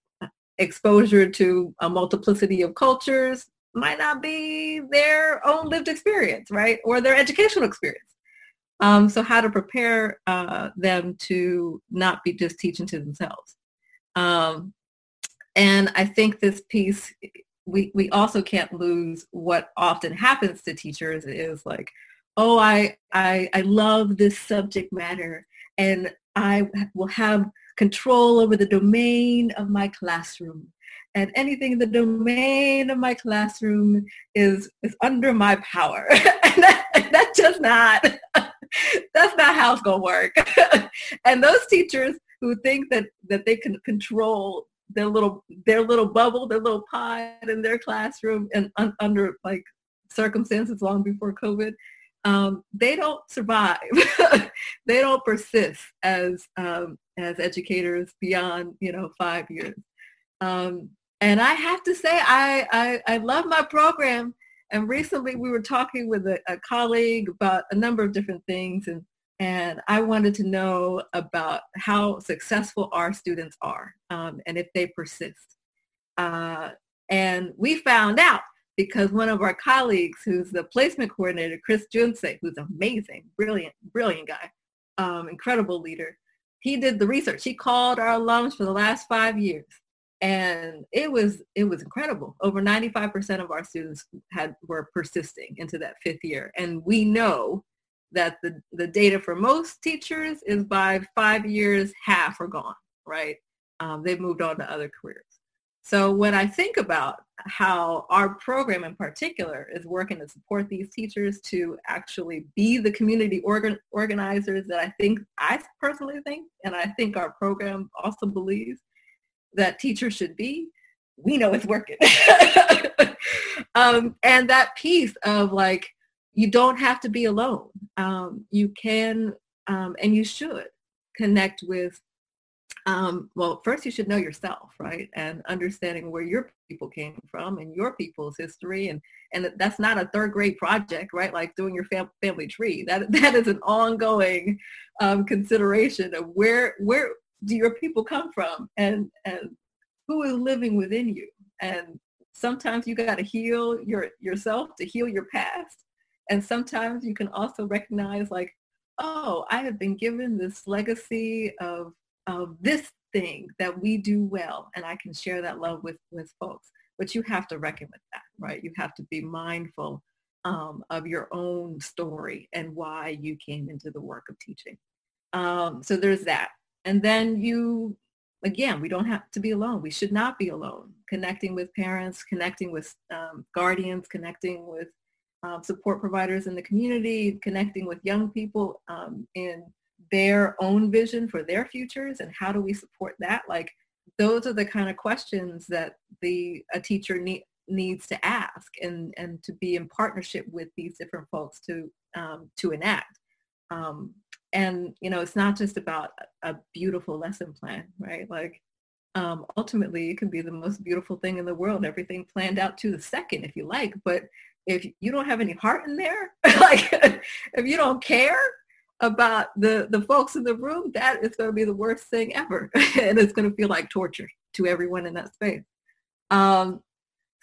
exposure to a multiplicity of cultures might not be their own lived experience, right? Or their educational experience. Um, so how to prepare uh, them to not be just teaching to themselves. Um, and I think this piece, we, we also can't lose what often happens to teachers is like, oh, I, I, I love this subject matter and I will have control over the domain of my classroom. And anything in the domain of my classroom is, is under my power. and that, that's just not, that's not how it's to work. and those teachers who think that, that they can control their little their little bubble, their little pod in their classroom and un, under like circumstances long before COVID, um, they don't survive. they don't persist as um, as educators beyond you know five years. Um, and I have to say, I, I, I love my program. And recently we were talking with a, a colleague about a number of different things, and and I wanted to know about how successful our students are um, and if they persist. Uh, and we found out because one of our colleagues who's the placement coordinator, Chris Junse, who's amazing, brilliant, brilliant guy, um, incredible leader, he did the research. He called our alums for the last five years. And it was it was incredible. Over 95% of our students had were persisting into that fifth year. And we know that the, the data for most teachers is by five years, half are gone, right? Um, they've moved on to other careers. So when I think about how our program in particular is working to support these teachers to actually be the community organ- organizers that I think, I personally think, and I think our program also believes that teachers should be, we know it's working. um, and that piece of like, you don't have to be alone. Um, you can, um, and you should connect with um, well, first you should know yourself, right? And understanding where your people came from and your people's history. And, and that's not a third grade project, right? Like doing your fam- family tree. That, that is an ongoing um, consideration of where, where do your people come from and, and who is living within you. And sometimes you got to heal your, yourself to heal your past. And sometimes you can also recognize like, oh, I have been given this legacy of of this thing that we do well and I can share that love with, with folks. But you have to reckon with that, right? You have to be mindful um, of your own story and why you came into the work of teaching. Um, so there's that. And then you, again, we don't have to be alone. We should not be alone. Connecting with parents, connecting with um, guardians, connecting with um, support providers in the community, connecting with young people um, in their own vision for their futures and how do we support that like those are the kind of questions that the a teacher need, needs to ask and and to be in partnership with these different folks to um, to enact um, and you know it's not just about a beautiful lesson plan right like um, ultimately it can be the most beautiful thing in the world everything planned out to the second if you like but if you don't have any heart in there like if you don't care about the, the folks in the room, that is going to be the worst thing ever. and it's going to feel like torture to everyone in that space. Um,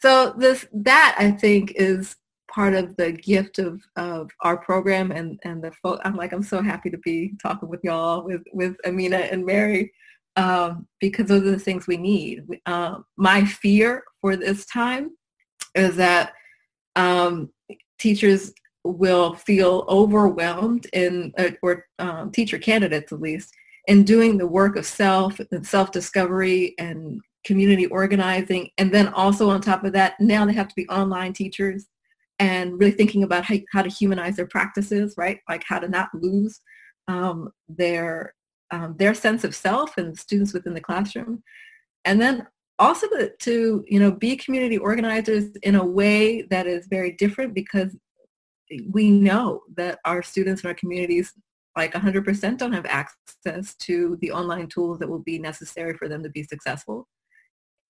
so this that I think is part of the gift of, of our program and, and the. I'm like, I'm so happy to be talking with y'all, with, with Amina and Mary, um, because those are the things we need. Uh, my fear for this time is that um, teachers will feel overwhelmed in, uh, or um, teacher candidates at least, in doing the work of self and self-discovery and community organizing. And then also on top of that, now they have to be online teachers and really thinking about how, how to humanize their practices, right? Like how to not lose um, their um, their sense of self and students within the classroom. And then also to, to, you know, be community organizers in a way that is very different because we know that our students in our communities like 100% don't have access to the online tools that will be necessary for them to be successful.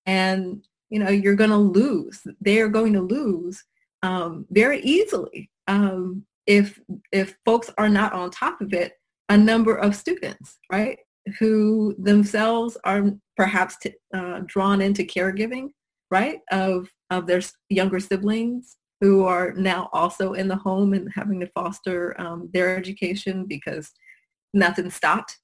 And, you know, you're going to lose. They are going to lose um, very easily um, if, if folks are not on top of it, a number of students, right, who themselves are perhaps t- uh, drawn into caregiving, right, of, of their younger siblings who are now also in the home and having to foster um, their education because nothing stopped.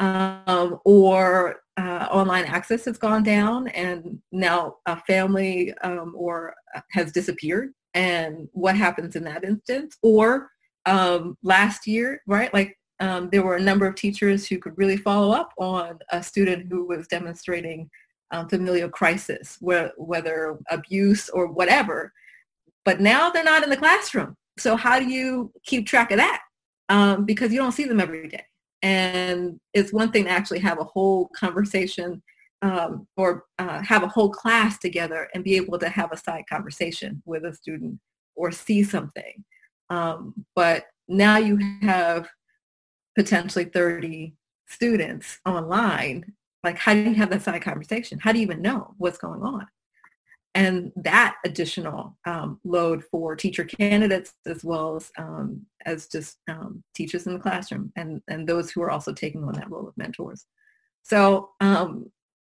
Um, or uh, online access has gone down and now a family um, or uh, has disappeared and what happens in that instance or um, last year, right? Like um, there were a number of teachers who could really follow up on a student who was demonstrating um, familial crisis, where, whether abuse or whatever. But now they're not in the classroom. So how do you keep track of that? Um, because you don't see them every day. And it's one thing to actually have a whole conversation um, or uh, have a whole class together and be able to have a side conversation with a student or see something. Um, but now you have potentially 30 students online. Like, how do you have that side conversation? How do you even know what's going on? And that additional um, load for teacher candidates as well as um, as just um, teachers in the classroom and, and those who are also taking on that role of mentors. So um,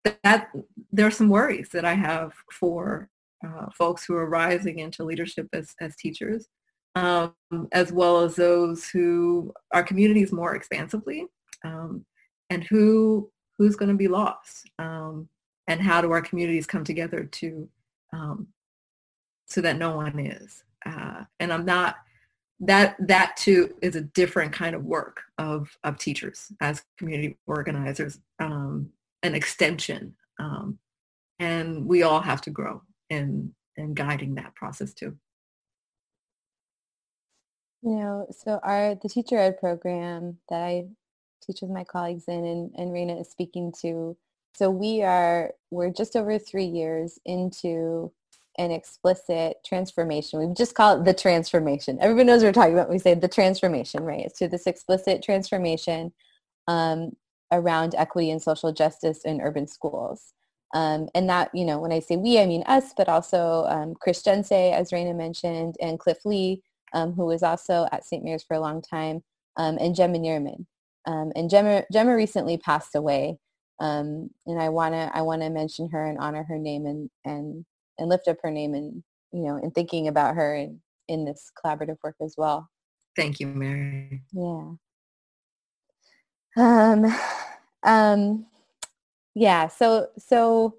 that there are some worries that I have for uh, folks who are rising into leadership as, as teachers, um, as well as those who are communities more expansively, um, and who who's going to be lost, um, and how do our communities come together to um, so that no one is. Uh, and I'm not that that too is a different kind of work of of teachers as community organizers, um, an extension, um, and we all have to grow in in guiding that process too. You know, so our the teacher ed program that I teach with my colleagues in and, and Raina is speaking to. So we are we're just over three years into an explicit transformation. We just call it the transformation. Everybody knows what we're talking about. We say the transformation, right? It's to this explicit transformation um, around equity and social justice in urban schools. Um, and that, you know, when I say we, I mean us, but also um, Chris Jense, as Raina mentioned, and Cliff Lee, um, who was also at St. Mary's for a long time, um, and Gemma Nierman. Um, and Gemma, Gemma recently passed away. Um, and I want to I wanna mention her and honor her name and, and, and lift up her name and, you know, in thinking about her in, in this collaborative work as well. Thank you, Mary. Yeah. Um, um, yeah. So, so,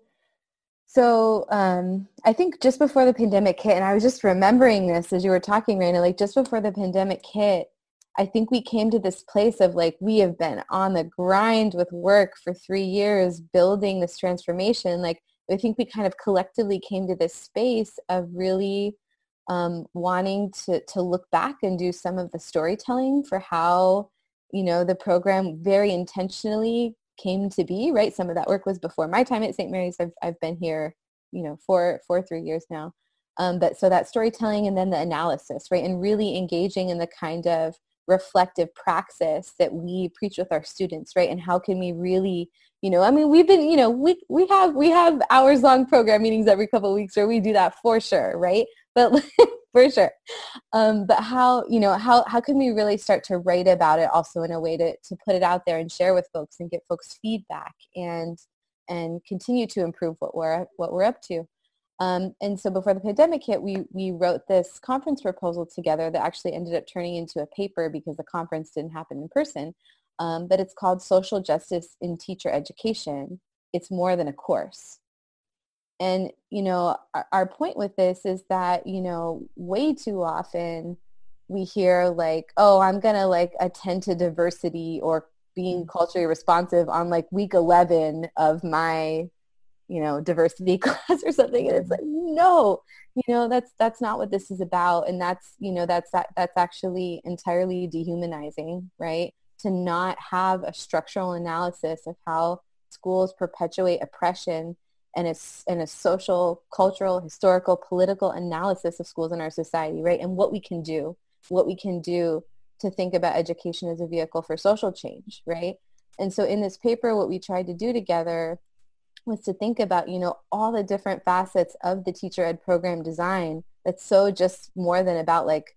so, um, I think just before the pandemic hit, and I was just remembering this as you were talking, Raina, like just before the pandemic hit, I think we came to this place of like, we have been on the grind with work for three years, building this transformation. Like, I think we kind of collectively came to this space of really um, wanting to, to look back and do some of the storytelling for how you know, the program very intentionally came to be, right? Some of that work was before my time at St. Mary's. I've, I've been here, you know, for, for three years now. Um, but so that storytelling and then the analysis, right? And really engaging in the kind of reflective praxis that we preach with our students, right? And how can we really, you know, I mean, we've been, you know, we, we have, we have hours long program meetings every couple of weeks where we do that for sure, right? But for sure. Um, but how, you know, how, how can we really start to write about it also in a way to, to put it out there and share with folks and get folks feedback and, and continue to improve what we're, what we're up to. Um, and so before the pandemic hit, we, we wrote this conference proposal together that actually ended up turning into a paper because the conference didn't happen in person. Um, but it's called Social Justice in Teacher Education. It's more than a course. And, you know, our, our point with this is that, you know, way too often we hear like, oh, I'm going to like attend to diversity or being mm. culturally responsive on like week 11 of my you know diversity class or something and it's like no you know that's that's not what this is about and that's you know that's that that's actually entirely dehumanizing right to not have a structural analysis of how schools perpetuate oppression and a, a social, cultural, historical, political analysis of schools in our society, right? And what we can do, what we can do to think about education as a vehicle for social change, right? And so in this paper, what we tried to do together was to think about, you know, all the different facets of the teacher ed program design that's so just more than about like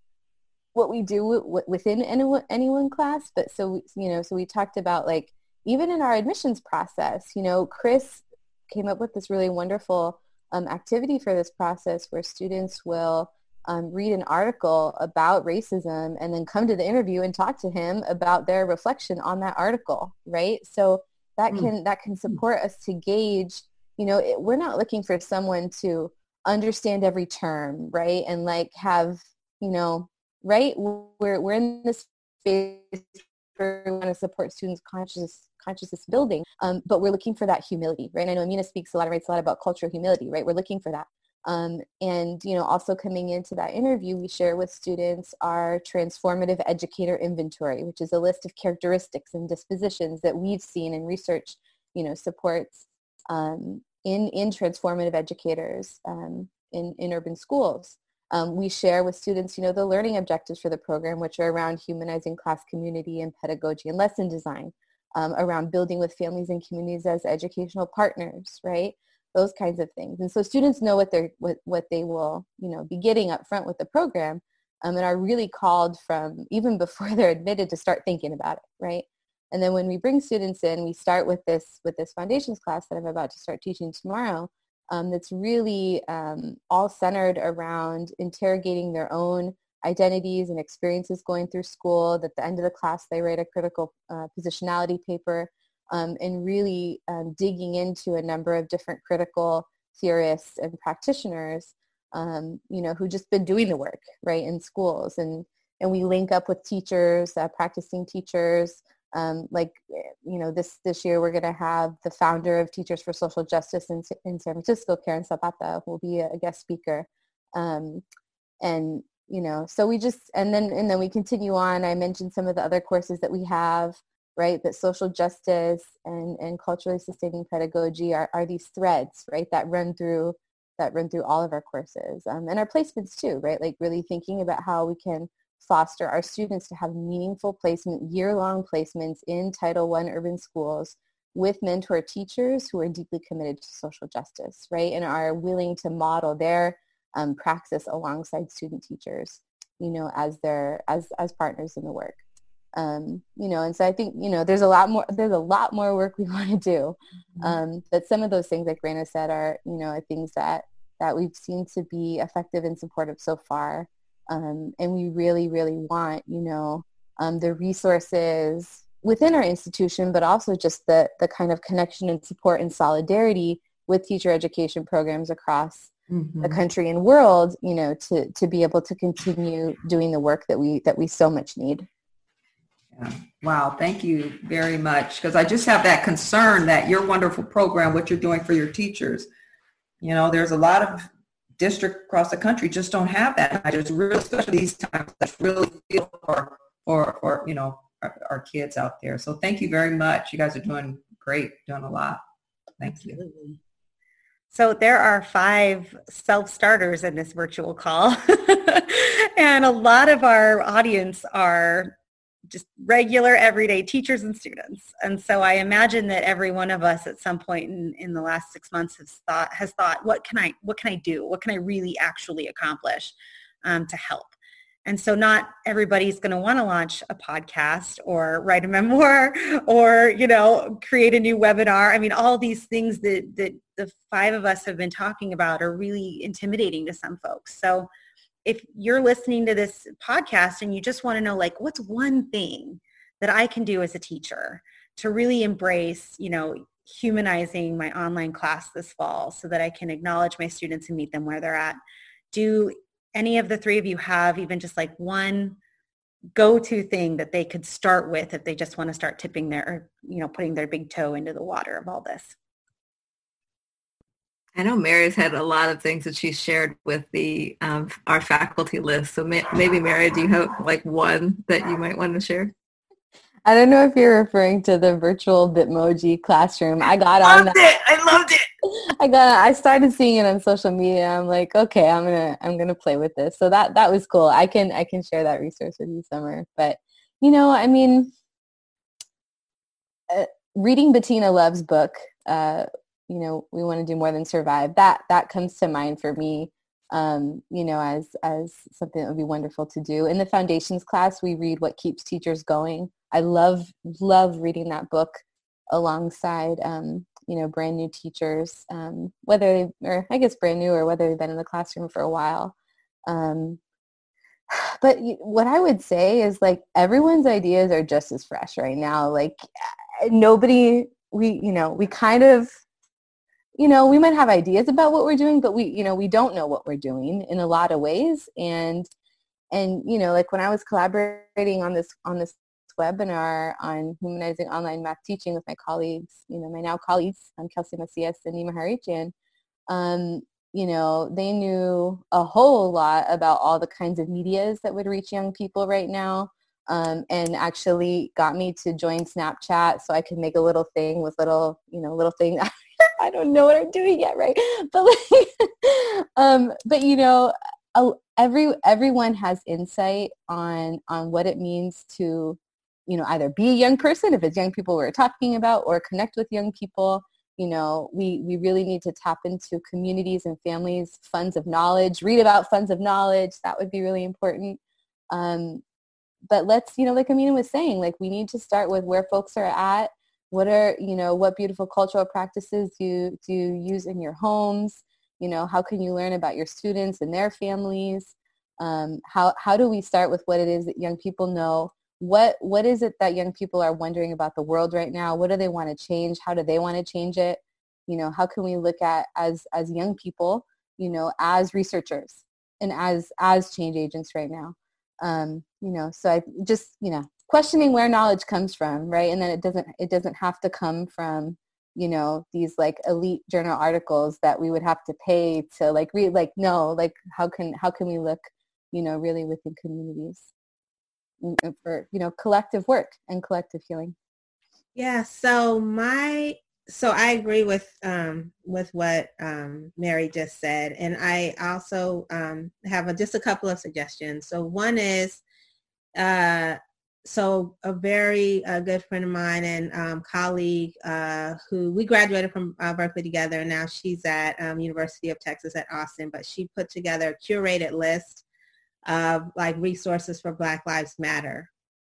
what we do within any, any one class. But so, you know, so we talked about like, even in our admissions process, you know, Chris came up with this really wonderful um, activity for this process where students will um, read an article about racism and then come to the interview and talk to him about their reflection on that article, right? So that mm. can that can support us to gauge, you know, it, we're not looking for someone to understand every term, right? And like have, you know, right? We're, we're in this space we want to support students' conscious consciousness building, um, but we're looking for that humility, right? I know Amina speaks a lot, writes a lot about cultural humility, right? We're looking for that. Um, and, you know, also coming into that interview, we share with students our transformative educator inventory, which is a list of characteristics and dispositions that we've seen and research, you know, supports um, in, in transformative educators um, in, in urban schools. Um, we share with students, you know, the learning objectives for the program, which are around humanizing class community and pedagogy and lesson design, um, around building with families and communities as educational partners, right? Those kinds of things. And so students know what they're what, what they will, you know, be getting up front with the program um, and are really called from even before they're admitted to start thinking about it, right? And then when we bring students in, we start with this with this foundations class that I'm about to start teaching tomorrow um, that's really um, all centered around interrogating their own identities and experiences going through school. That at the end of the class, they write a critical uh, positionality paper um, and really um, digging into a number of different critical theorists and practitioners, um, you know, who just been doing the work, right, in schools. And, and we link up with teachers, uh, practicing teachers, um, like, eh, you know, this, this year we're going to have the founder of Teachers for Social Justice in, in San Francisco, Karen Zapata, will be a, a guest speaker. Um, and, you know, so we just, and then, and then we continue on. I mentioned some of the other courses that we have, right? But social justice and, and culturally sustaining pedagogy are, are these threads, right? That run through, that run through all of our courses um, and our placements too, right? Like really thinking about how we can foster our students to have meaningful placement, year-long placements in Title I urban schools with mentor teachers who are deeply committed to social justice, right? And are willing to model their um, praxis alongside student teachers, you know, as their, as, as partners in the work. Um, you know, and so I think, you know, there's a lot more, there's a lot more work we want to do. Mm-hmm. Um, but some of those things, like Raina said, are, you know, things that, that we've seen to be effective and supportive so far. Um, and we really, really want, you know, um, the resources within our institution, but also just the, the kind of connection and support and solidarity with teacher education programs across mm-hmm. the country and world, you know, to, to be able to continue doing the work that we, that we so much need. Yeah. Wow. Thank you very much. Because I just have that concern that your wonderful program, what you're doing for your teachers, you know, there's a lot of district across the country just don't have that. I just really, especially these times, I really feel for, for, for you know, our, our, kids out there. So thank you very much. You guys are doing great, doing a lot. Thank you. So there are five self-starters in this virtual call. and a lot of our audience are just regular everyday teachers and students. And so I imagine that every one of us at some point in, in the last six months has thought, has thought, what can I, what can I do? What can I really actually accomplish um, to help? And so not everybody's going to want to launch a podcast or write a memoir or, you know, create a new webinar. I mean, all these things that, that the five of us have been talking about are really intimidating to some folks. So if you're listening to this podcast and you just want to know like what's one thing that I can do as a teacher to really embrace, you know, humanizing my online class this fall so that I can acknowledge my students and meet them where they're at. Do any of the three of you have even just like one go-to thing that they could start with if they just want to start tipping their, you know, putting their big toe into the water of all this? I know Mary's had a lot of things that she's shared with the um, our faculty list. So may- maybe Mary, do you have like one that you might want to share? I don't know if you're referring to the virtual Bitmoji classroom. I got loved on that. it. I loved it. I got. I started seeing it on social media. I'm like, okay, I'm gonna, I'm gonna play with this. So that that was cool. I can, I can share that resource with you, Summer. But you know, I mean, uh, reading Bettina Love's book uh, you know we want to do more than survive. That that comes to mind for me um, you know as as something that would be wonderful to do. In the foundations class we read what keeps teachers going. I love love reading that book alongside um, you know brand new teachers um, whether they or i guess brand new or whether they've been in the classroom for a while. Um, but what i would say is like everyone's ideas are just as fresh right now. Like nobody we you know we kind of you know, we might have ideas about what we're doing, but we, you know, we don't know what we're doing in a lot of ways. And, and you know like when i was collaborating on this on this webinar on humanizing online math teaching with my colleagues you know my now colleagues um, kelsey macias and nima harichian um, you know they knew a whole lot about all the kinds of medias that would reach young people right now um, and actually got me to join snapchat so i could make a little thing with little you know little thing i don't know what i'm doing yet right? But like um, but you know every everyone has insight on on what it means to you know either be a young person if it's young people we're talking about or connect with young people. You know we we really need to tap into communities and families funds of knowledge read about funds of knowledge. That would be really important. Um, but let's you know like amina was saying like we need to start with where folks are at what are you know what beautiful cultural practices do you, do you use in your homes? You know how can you learn about your students and their families? Um, how, how do we start with what it is that young people know? What what is it that young people are wondering about the world right now? What do they want to change? How do they want to change it? You know how can we look at as as young people you know as researchers and as as change agents right now? Um you know so i just you know questioning where knowledge comes from right? And then it doesn't it doesn't have to come from you know these like elite journal articles that we would have to pay to like read like no like how can how can we look you know really within communities for you know collective work and collective healing? Yeah so my so i agree with um with what um mary just said. And i also um have a, just a couple of suggestions. So one is uh so a very uh, good friend of mine and um, colleague uh, who we graduated from uh, Berkeley together. And now she's at um, University of Texas at Austin, but she put together a curated list of like resources for Black Lives Matter.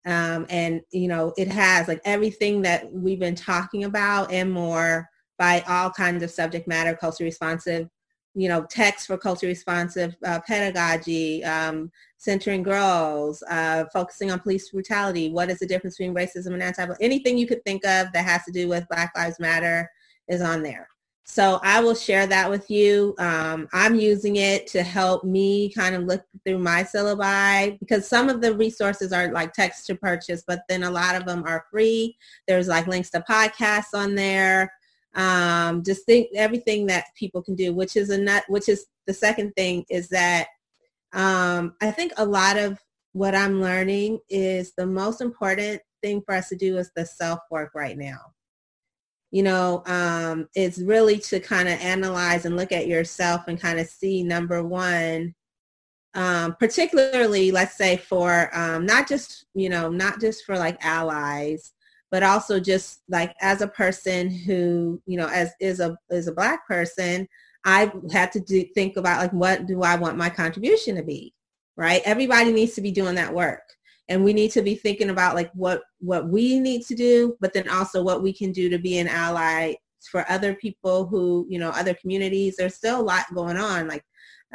Um, and, you know, it has like everything that we've been talking about and more by all kinds of subject matter, culture responsive you know, text for culture responsive uh, pedagogy, um, centering girls, uh, focusing on police brutality. What is the difference between racism and anti Anything you could think of that has to do with Black Lives Matter is on there. So I will share that with you. Um, I'm using it to help me kind of look through my syllabi because some of the resources are like text to purchase, but then a lot of them are free. There's like links to podcasts on there um, just think everything that people can do, which is a nut, which is the second thing is that um, I think a lot of what I'm learning is the most important thing for us to do is the self work right now. You know, um, it's really to kind of analyze and look at yourself and kind of see number one, um, particularly let's say for um, not just, you know, not just for like allies, but also just like as a person who, you know, as is a is a black person, I've had to do, think about like what do I want my contribution to be, right? Everybody needs to be doing that work. And we need to be thinking about like what what we need to do, but then also what we can do to be an ally for other people who, you know, other communities. There's still a lot going on, like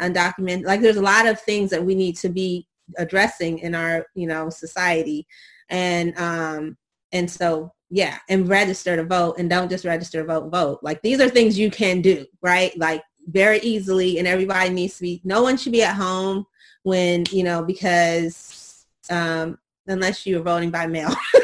undocumented. Like there's a lot of things that we need to be addressing in our, you know, society. And um, and so, yeah, and register to vote and don't just register to vote, vote. Like these are things you can do, right? Like very easily and everybody needs to be, no one should be at home when, you know, because um, unless you're voting by mail.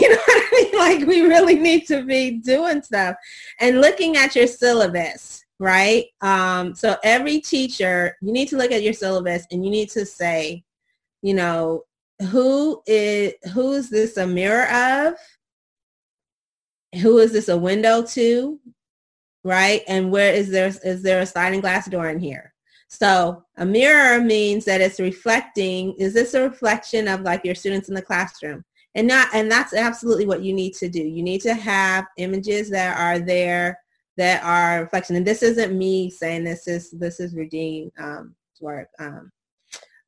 you know what I mean? Like we really need to be doing stuff and looking at your syllabus, right? Um, so every teacher, you need to look at your syllabus and you need to say, you know, who is who is this a mirror of? Who is this a window to? Right? And where is there is there a sliding glass door in here? So a mirror means that it's reflecting, is this a reflection of like your students in the classroom? And not and that's absolutely what you need to do. You need to have images that are there that are reflection. And this isn't me saying this is this is Rudine um, work. Um,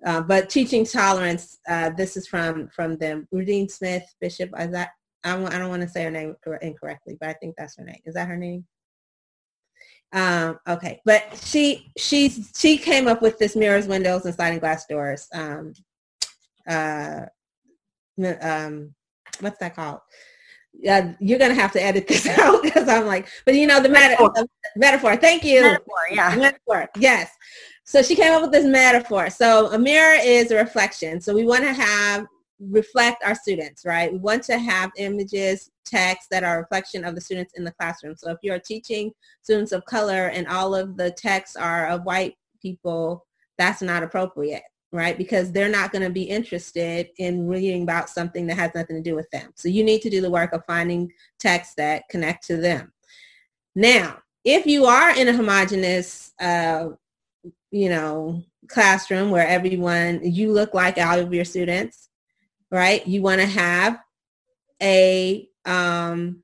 uh, but teaching tolerance, uh, this is from from them. Rudine Smith Bishop. Is that I don't, want to say her name incorrectly, but I think that's her name. Is that her name? Um, okay, but she she's she came up with this mirrors, windows, and sliding glass doors. Um, uh, um, what's that called? Yeah, you're gonna have to edit this out because I'm like, but you know the metaphor. The metaphor. Thank you. Metaphor, yeah. Metaphor. Yes. so she came up with this metaphor. So a mirror is a reflection. So we want to have reflect our students, right? We want to have images, text that are a reflection of the students in the classroom. So if you're teaching students of color and all of the texts are of white people, that's not appropriate, right? Because they're not going to be interested in reading about something that has nothing to do with them. So you need to do the work of finding texts that connect to them. Now, if you are in a homogenous, uh, you know, classroom where everyone, you look like all of your students, right? You want to have a um,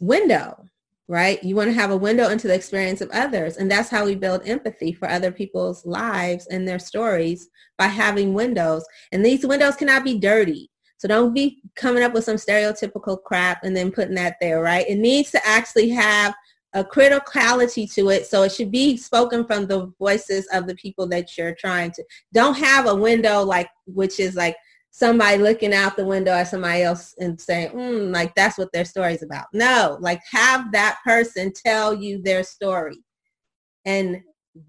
window, right? You want to have a window into the experience of others. And that's how we build empathy for other people's lives and their stories by having windows. And these windows cannot be dirty. So don't be coming up with some stereotypical crap and then putting that there, right? It needs to actually have a criticality to it. So it should be spoken from the voices of the people that you're trying to. Don't have a window like, which is like somebody looking out the window at somebody else and saying, mm, like that's what their story's about. No, like have that person tell you their story and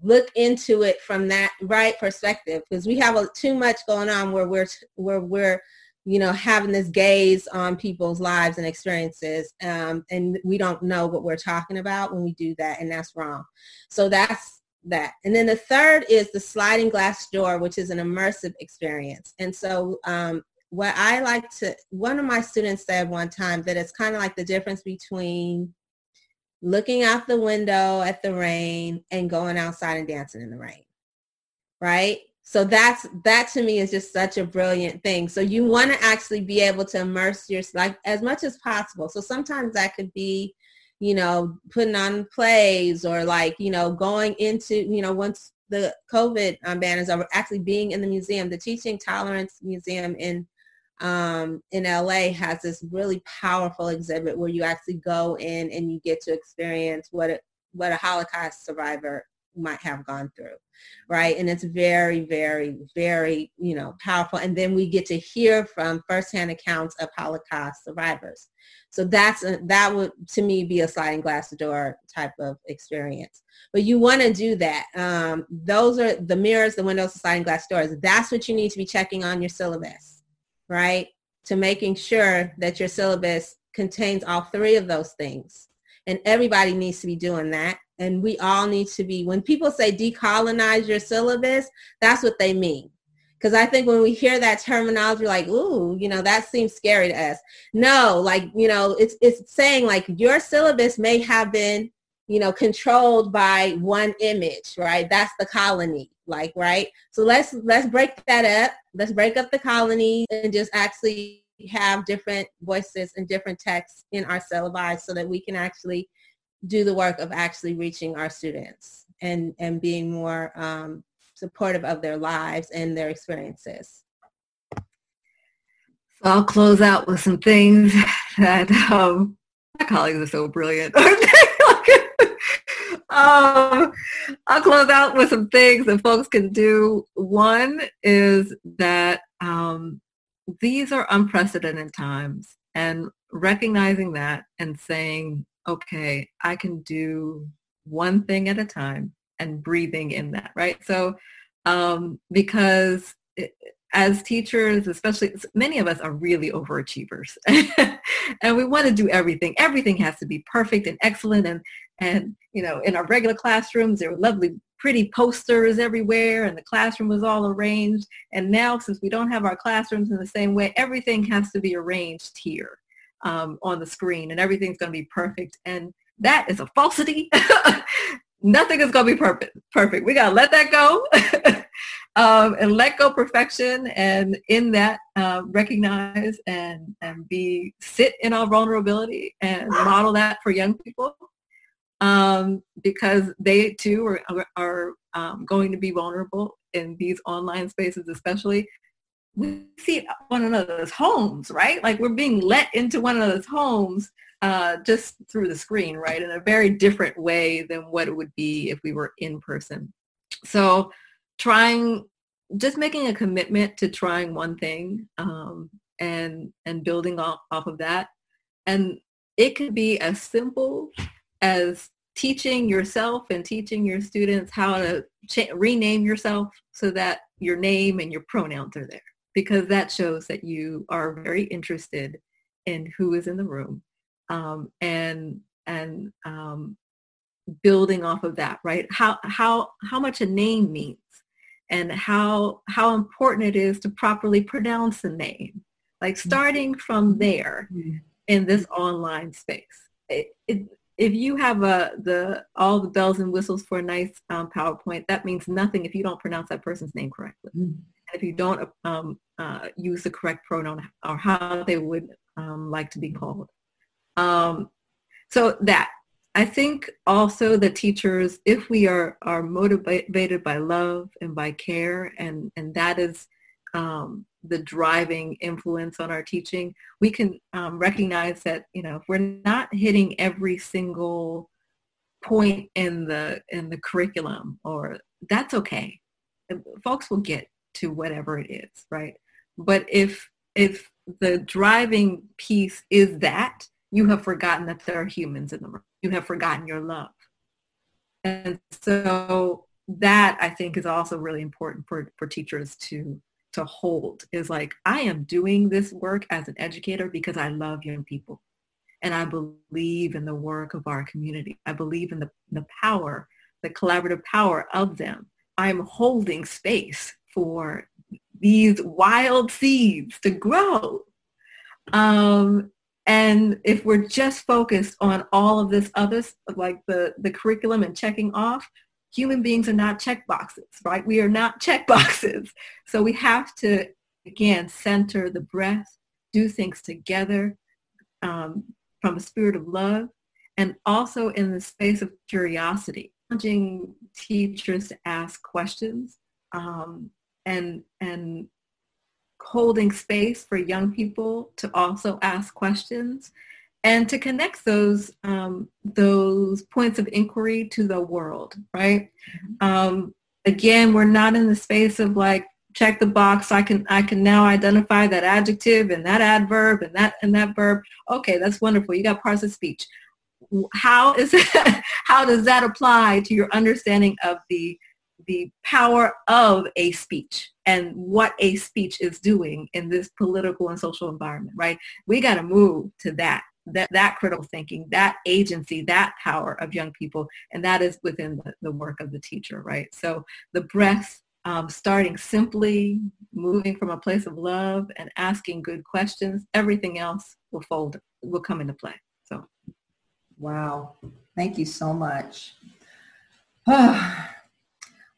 look into it from that right perspective because we have a, too much going on where we're where we're you know having this gaze on people's lives and experiences um, and we don't know what we're talking about when we do that and that's wrong so that's that. And then the third is the sliding glass door, which is an immersive experience. And so um, what I like to, one of my students said one time that it's kind of like the difference between looking out the window at the rain and going outside and dancing in the rain. Right? So that's that to me is just such a brilliant thing. So you want to actually be able to immerse yourself like as much as possible. So sometimes that could be you know, putting on plays or like, you know, going into, you know, once the COVID um, ban is over, actually being in the museum, the Teaching Tolerance Museum in um, in LA has this really powerful exhibit where you actually go in and you get to experience what it, what a Holocaust survivor might have gone through right? And it's very very very you know powerful. And then we get to hear from firsthand accounts of holocaust survivors. So that's a, that would to me be a sliding glass door type of experience. But you want to do that. Um, those are the mirrors the windows the sliding glass doors. That's what you need to be checking on your syllabus right? To making sure that your syllabus contains all three of those things. And everybody needs to be doing that and we all need to be when people say decolonize your syllabus that's what they mean. Because i think when we hear that terminology like ooh you know that seems scary to us. No like you know it's it's saying like your syllabus may have been you know controlled by one image right? That's the colony like right? So let's let's break that up. Let's break up the colony and just actually have different voices and different texts in our syllabi so that we can actually do the work of actually reaching our students and, and being more um, supportive of their lives and their experiences. So I'll close out with some things that um, my colleagues are so brilliant. um, I'll close out with some things that folks can do. One is that um, these are unprecedented times and recognizing that and saying, okay, I can do one thing at a time and breathing in that, right? So um, because it, as teachers, especially many of us are really overachievers and we want to do everything. Everything has to be perfect and excellent. And, and, you know, in our regular classrooms, there were lovely, pretty posters everywhere and the classroom was all arranged. And now since we don't have our classrooms in the same way, everything has to be arranged here um, on the screen and everything's going to be perfect. And that is a falsity. Nothing is going to be perfect. Perfect. We got to let that go um, and let go perfection. And in that, uh, recognize and, and be, sit in our vulnerability and model that for young people. Um, because they too are, are um, going to be vulnerable in these online spaces, especially we see one another's homes, right? Like we're being let into one another's homes uh, just through the screen, right? In a very different way than what it would be if we were in person. So trying, just making a commitment to trying one thing um, and, and building off, off of that. And it could be as simple as teaching yourself and teaching your students how to cha- rename yourself so that your name and your pronouns are there because that shows that you are very interested in who is in the room um, and and um, building off of that right how how how much a name means and how how important it is to properly pronounce a name like mm-hmm. starting from there mm-hmm. in this online space it, it, if you have a the all the bells and whistles for a nice um, PowerPoint, that means nothing if you don't pronounce that person's name correctly. Mm. If you don't um, uh, use the correct pronoun or how they would um, like to be called. Um, so that I think also the teachers, if we are are motivated by love and by care, and and that is um, the driving influence on our teaching, we can um, recognize that, you know, if we're not hitting every single point in the in the curriculum or that's okay. Folks will get to whatever it is, right? But if if the driving piece is that, you have forgotten that there are humans in the room. You have forgotten your love. And so that I think is also really important for, for teachers to to hold is like, I am doing this work as an educator because I love young people. And I believe in the work of our community. I believe in the, the power, the collaborative power of them. I'm holding space for these wild seeds to grow. Um, and if we're just focused on all of this other, like the, the curriculum and checking off, human beings are not check boxes, right? We are not check boxes. So we have to, again, center the breath, do things together um, from a spirit of love, and also in the space of curiosity, challenging teachers to ask questions um, and, and holding space for young people to also ask questions and to connect those um, those points of inquiry to the world, right? Mm-hmm. Um, again, we're not in the space of like check the box. I can I can now identify that adjective and that adverb and that and that verb. Okay, that's wonderful. You got parts of speech. How is that, how does that apply to your understanding of the the power of a speech and what a speech is doing in this political and social environment, right? We got to move to that that, that critical thinking, that agency, that power of young people, and that is within the, the work of the teacher, right? So the breath, um, starting simply, moving from a place of love and asking good questions, everything else will fold, will come into play. So. Wow. Thank you so much.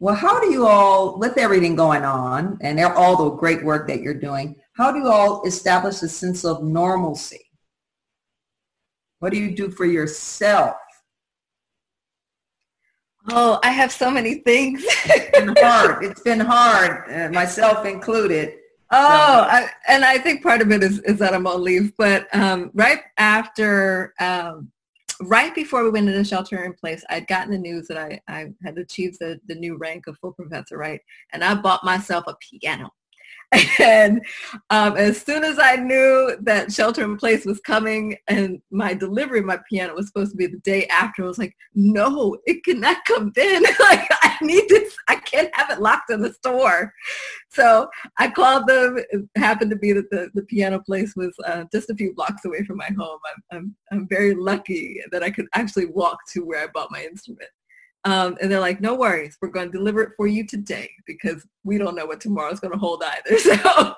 well, how do you all, with everything going on and all the great work that you're doing, how do you all establish a sense of normalcy what do you do for yourself? Oh, I have so many things. it's been hard. It's been hard, uh, myself included. Oh, so. I, and I think part of it is, is that I'm on leave. But um, right after, um, right before we went into the shelter in place, I'd gotten the news that I, I had achieved the, the new rank of full professor, right? And I bought myself a piano. And um, as soon as I knew that shelter in place was coming and my delivery of my piano was supposed to be the day after, I was like, no, it cannot come then. like I need this. I can't have it locked in the store. So I called them. It happened to be that the, the piano place was uh, just a few blocks away from my home. I'm, I'm, I'm very lucky that I could actually walk to where I bought my instrument. Um, and they're like, no worries, we're going to deliver it for you today because we don't know what tomorrow's going to hold either.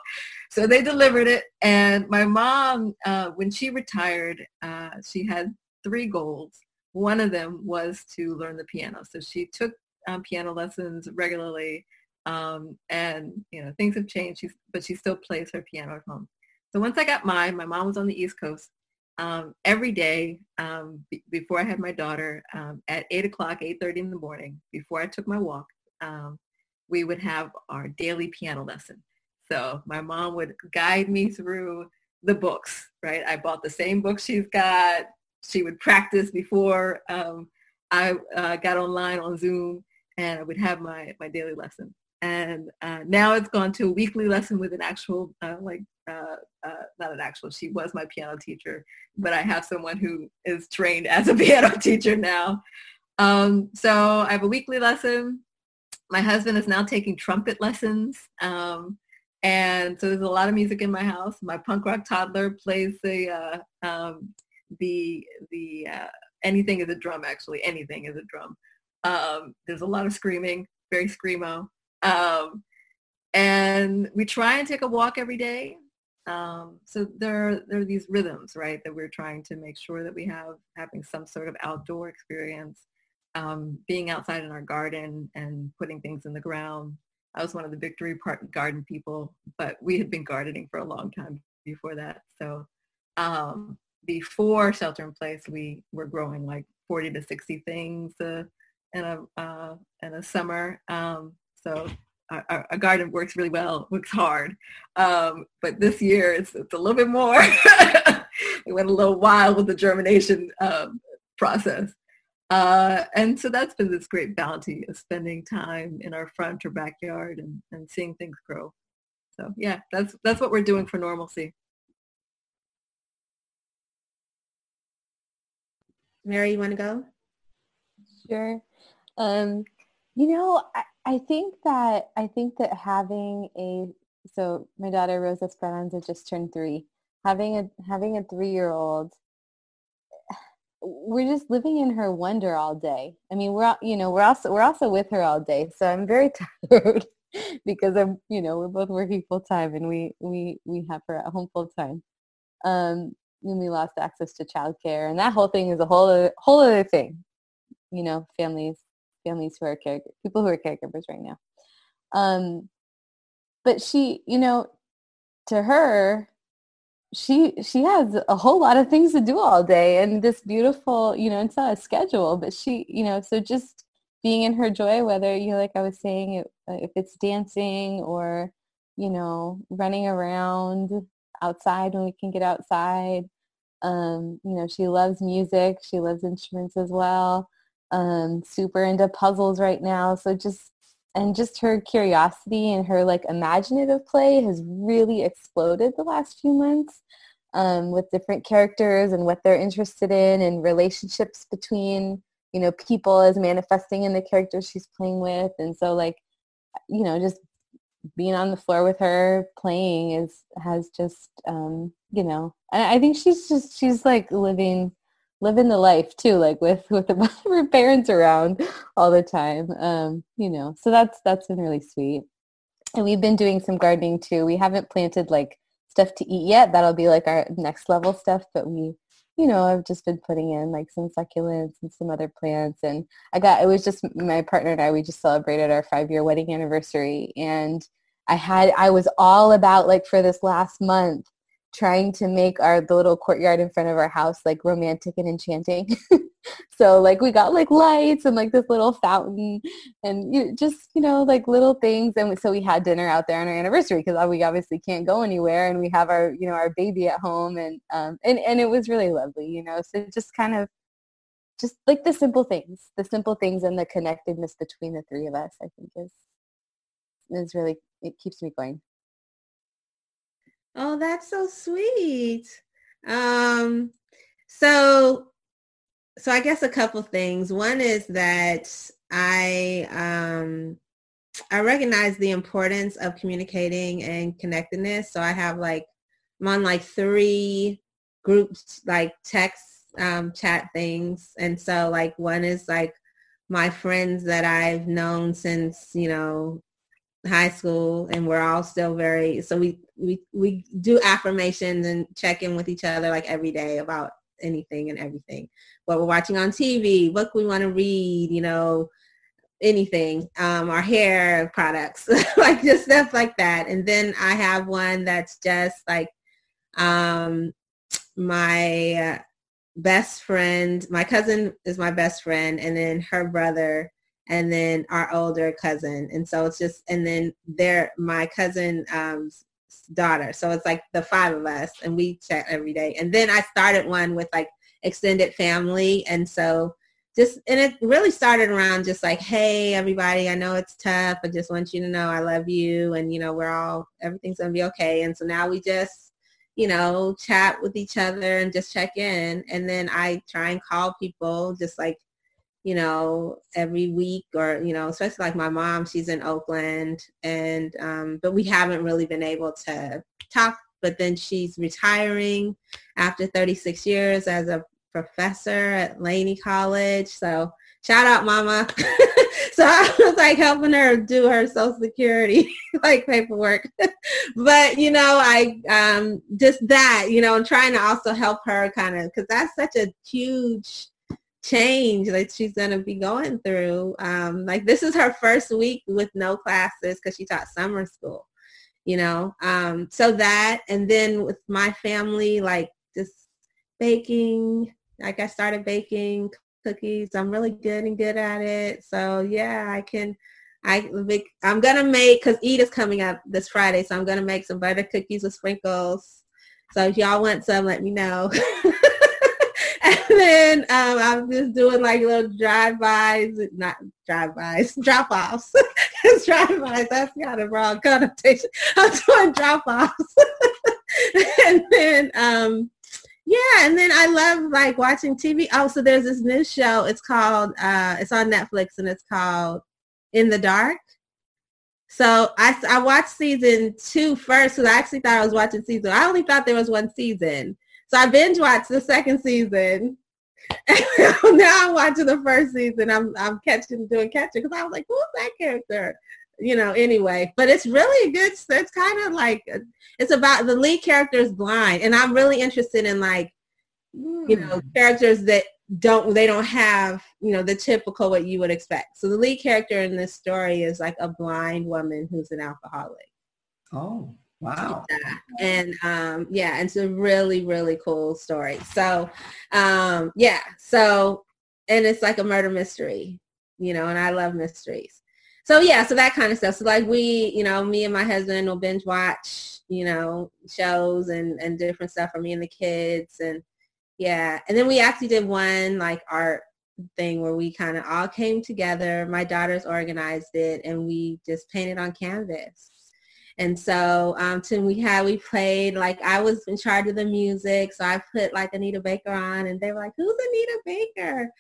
So, so they delivered it. And my mom, uh, when she retired, uh, she had three goals. One of them was to learn the piano. So she took um, piano lessons regularly. Um, and, you know, things have changed, She's, but she still plays her piano at home. So once I got mine, my mom was on the East Coast um, every day um, b- before I had my daughter um, at 8 o'clock, 8.30 in the morning, before I took my walk, um, we would have our daily piano lesson. So my mom would guide me through the books, right? I bought the same books she's got. She would practice before um, I uh, got online on Zoom and I would have my, my daily lesson. And uh, now it's gone to a weekly lesson with an actual uh, like uh, uh, not an actual, she was my piano teacher, but I have someone who is trained as a piano teacher now. Um, so I have a weekly lesson. My husband is now taking trumpet lessons. Um, and so there's a lot of music in my house. My punk rock toddler plays the, uh, um, the, the, uh, anything is a drum actually, anything is a drum. Um, there's a lot of screaming, very screamo. Um, and we try and take a walk every day. Um, so there, are, there are these rhythms, right, that we're trying to make sure that we have having some sort of outdoor experience, um, being outside in our garden and putting things in the ground. I was one of the Victory Park garden people, but we had been gardening for a long time before that. So um, before shelter in place, we were growing like 40 to 60 things uh, in a uh, in a summer. Um, so our, our, garden works really well, works hard. Um, but this year it's, it's a little bit more. we went a little wild with the germination um, process. Uh, and so that's been this great bounty of spending time in our front or backyard and, and seeing things grow. So yeah, that's that's what we're doing for normalcy. Mary, you want to go? Sure. Um, you know, I, I think that I think that having a so my daughter Rosa Speranza just turned three. Having a having a three year old, we're just living in her wonder all day. I mean, we're you know we're also we're also with her all day. So I'm very tired because I'm you know we're both working full time and we we we have her at home full time. Um, and we lost access to childcare, and that whole thing is a whole other, whole other thing. You know, families families who are caregivers, people who are caregivers right now. Um, but she, you know, to her, she she has a whole lot of things to do all day, and this beautiful, you know, it's not a schedule, but she, you know, so just being in her joy, whether you know, like I was saying, if it's dancing or you know, running around outside when we can get outside. Um, you know, she loves music. She loves instruments as well um, super into puzzles right now. So just and just her curiosity and her like imaginative play has really exploded the last few months um, with different characters and what they're interested in and relationships between you know people as manifesting in the characters she's playing with and so like you know just being on the floor with her playing is has just um you know I think she's just she's like living living the life too, like with with her parents around all the time. Um, you know, so that's that's been really sweet. And we've been doing some gardening too. We haven't planted like stuff to eat yet. That'll be like our next level stuff. But we, you know, I've just been putting in like some succulents and some other plants. And I got it was just my partner and I. We just celebrated our five year wedding anniversary, and I had I was all about like for this last month trying to make our the little courtyard in front of our house like romantic and enchanting. so like we got like lights and like this little fountain and you, just you know like little things. And so we had dinner out there on our anniversary because we obviously can't go anywhere and we have our you know our baby at home and um and and it was really lovely you know? So just kind of just like the simple things the simple things and the connectedness between the three of us i think is is really it keeps me going Oh, that's so sweet. Um, so, so I guess a couple things. One is that I, um, I recognize the importance of communicating and connectedness. So I have like, I'm on like three groups, like text, um, chat things. And so like one is like my friends that I've known since, you know, high school and we're all still very so we we we do affirmations and check in with each other like every day about anything and everything what we're watching on tv what we want to read you know anything um our hair products like just stuff like that and then i have one that's just like um my uh, best friend my cousin is my best friend and then her brother and then our older cousin. And so it's just, and then they're my cousin um, daughter. So it's like the five of us and we chat every day. And then I started one with like extended family. And so just and it really started around just like hey everybody i know it's tough i just want you to know i love you and you know we're all everything's gonna be okay and so now we just you know chat with each other and just check in and then i try and call people just like you know every week or you know especially like my mom she's in oakland and um but we haven't really been able to talk but then she's retiring after 36 years as a professor at Laney College. So shout out mama. so I was like helping her do her social security like paperwork. but you know, I um just that, you know, and trying to also help her kind of because that's such a huge change that she's going to be going through. Um, like this is her first week with no classes because she taught summer school, you know. Um, so that, and then with my family, like just baking, like I started baking cookies. I'm really good and good at it. So yeah, I can. I make, I'm gonna make because Eid is coming up this Friday, so I'm gonna make some butter cookies with sprinkles. So if y'all want some, let me know. and then um, I'm just doing like little drive-bys, not drive-bys, drop-offs. drive-bys, that's got a wrong connotation. I'm doing drop-offs. and then um, yeah, and then I love like watching TV. Oh, so there's this new show. It's called uh it's on Netflix and it's called In the Dark. So I, I watched season two first because I actually thought I was watching season. I only thought there was one season. So I binge watched the second season. And now I'm watching the first season. I'm I'm catching doing catching because I was like, who's that character? you know, anyway, but it's really good. It's kind of like, it's about the lead character is blind and I'm really interested in like, mm. you know, hmm. characters that don't, they don't have, you know, the typical what you would expect. So the lead character in this story is like a blind woman who's an alcoholic. Oh, wow. And um, yeah, it's a really, really cool story. So um, yeah, so, and it's like a murder mystery, you know, and I love mysteries so yeah, so that kind of stuff. So like we, you know, me and my husband will binge watch, you know, shows and, and different stuff for me and the kids. And yeah. And then we actually did one like art thing where we kind of all came together. My daughters organized it and we just painted on canvas. And so um, to we had, we played, like I was in charge of the music. So I put like Anita Baker on and they were like, who's Anita Baker?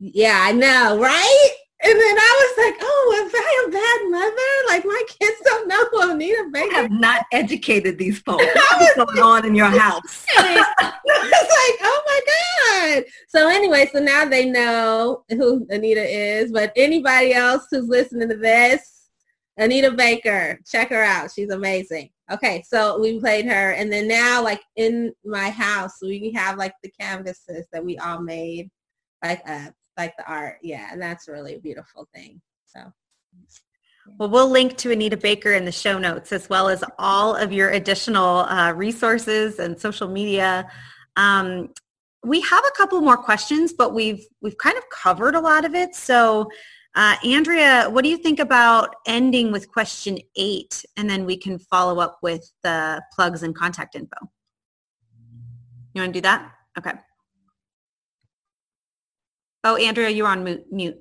Yeah, I know, right? And then I was like, oh, was I a bad mother? Like my kids don't know who Anita Baker. I have not educated these folks. What's going on in your house? I was like, oh my God. So anyway, so now they know who Anita is. But anybody else who's listening to this, Anita Baker, check her out. She's amazing. Okay, so we played her. And then now like in my house, we have like the canvases that we all made like like the art. Yeah, and that's really a beautiful thing. So. Well, we'll link to Anita Baker in the show notes as well as all of your additional uh, resources and social media. Um, we have a couple more questions, but we've we've kind of covered a lot of it. So, uh, Andrea, what do you think about ending with question eight, and then we can follow up with the plugs and contact info? You want to do that? Okay. Oh, Andrea, you're on mute.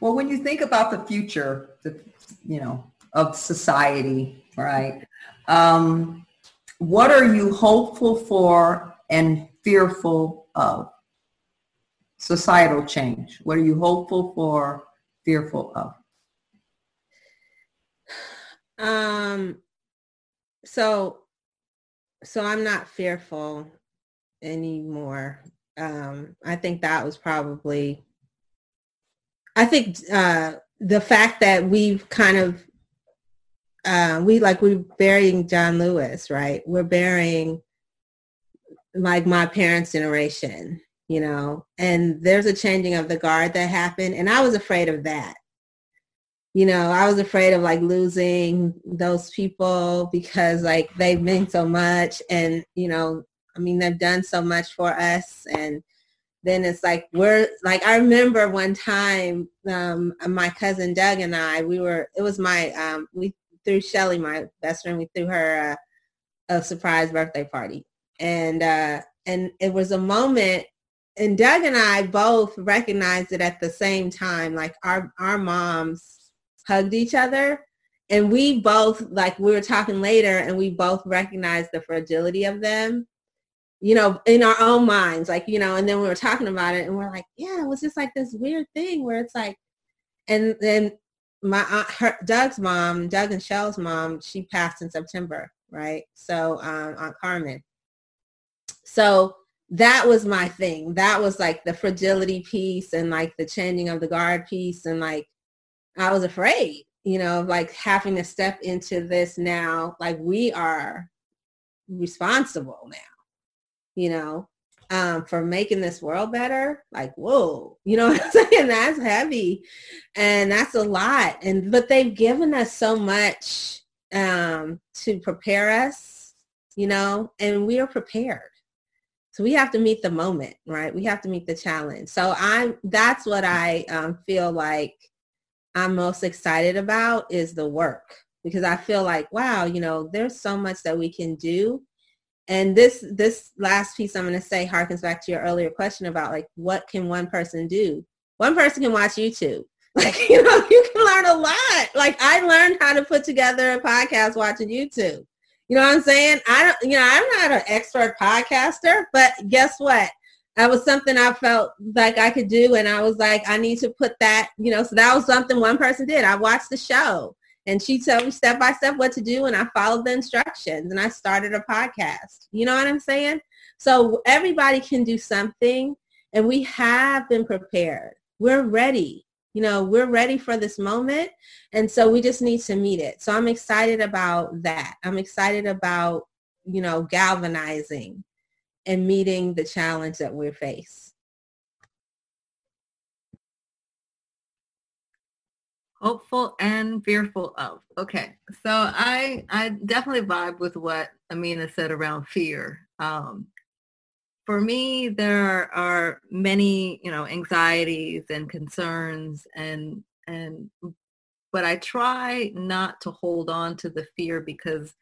Well, when you think about the future, the, you know, of society, right? Um, what are you hopeful for and fearful of? Societal change. What are you hopeful for, fearful of? Um, so so I'm not fearful anymore. Um, I think that was probably, I think uh, the fact that we've kind of, uh, we like we're burying John Lewis, right? We're burying like my parents' generation, you know, and there's a changing of the guard that happened, and I was afraid of that. You know, I was afraid of like losing those people because like they've meant so much and, you know, I mean, they've done so much for us and then it's like we're like I remember one time um, my cousin Doug and I we were it was my um, we threw Shelly my best friend we threw her a, a surprise birthday party And, uh, and it was a moment and Doug and I both recognized it at the same time. Like our, our moms hugged each other and we both, like we were talking later and we both recognized the fragility of them, you know, in our own minds, like, you know, and then we were talking about it and we're like, yeah, it was just like this weird thing where it's like, and then my aunt, her, Doug's mom, Doug and Shell's mom, she passed in September, right? So um, Aunt Carmen. So that was my thing. That was like the fragility piece and like the changing of the guard piece. And like, I was afraid, you know, like having to step into this now, like we are responsible now, you know, um, for making this world better. Like, whoa, you know what I'm saying? That's heavy and that's a lot. And, but they've given us so much um, to prepare us, you know, and we are prepared so we have to meet the moment, right? We have to meet the challenge. So I'm that's what I um, feel like I'm most excited about is the work because I feel like wow, you know, there's so much that we can do. And this this last piece I'm going to say harkens back to your earlier question about like what can one person do? One person can watch YouTube. Like, you know, you can learn a lot. Like I learned how to put together a podcast watching YouTube. You know what I'm saying? I don't, you know, I'm not an expert podcaster, but guess what? That was something I felt like I could do. And I was like, I need to put that, you know, so that was something one person did. I watched the show and she told me step by step what to do. And I followed the instructions and I started a podcast. You know what I'm saying? So everybody can do something and we have been prepared. We're ready you know, we're ready for this moment. And so we just need to meet it. So I'm excited about that. I'm excited about, you know, galvanizing and meeting the challenge that we face. Hopeful and fearful of. Okay. So I I definitely vibe with what Amina said around fear. Um, for me, there are many, you know, anxieties and concerns and, and, but I try not to hold on to the fear because,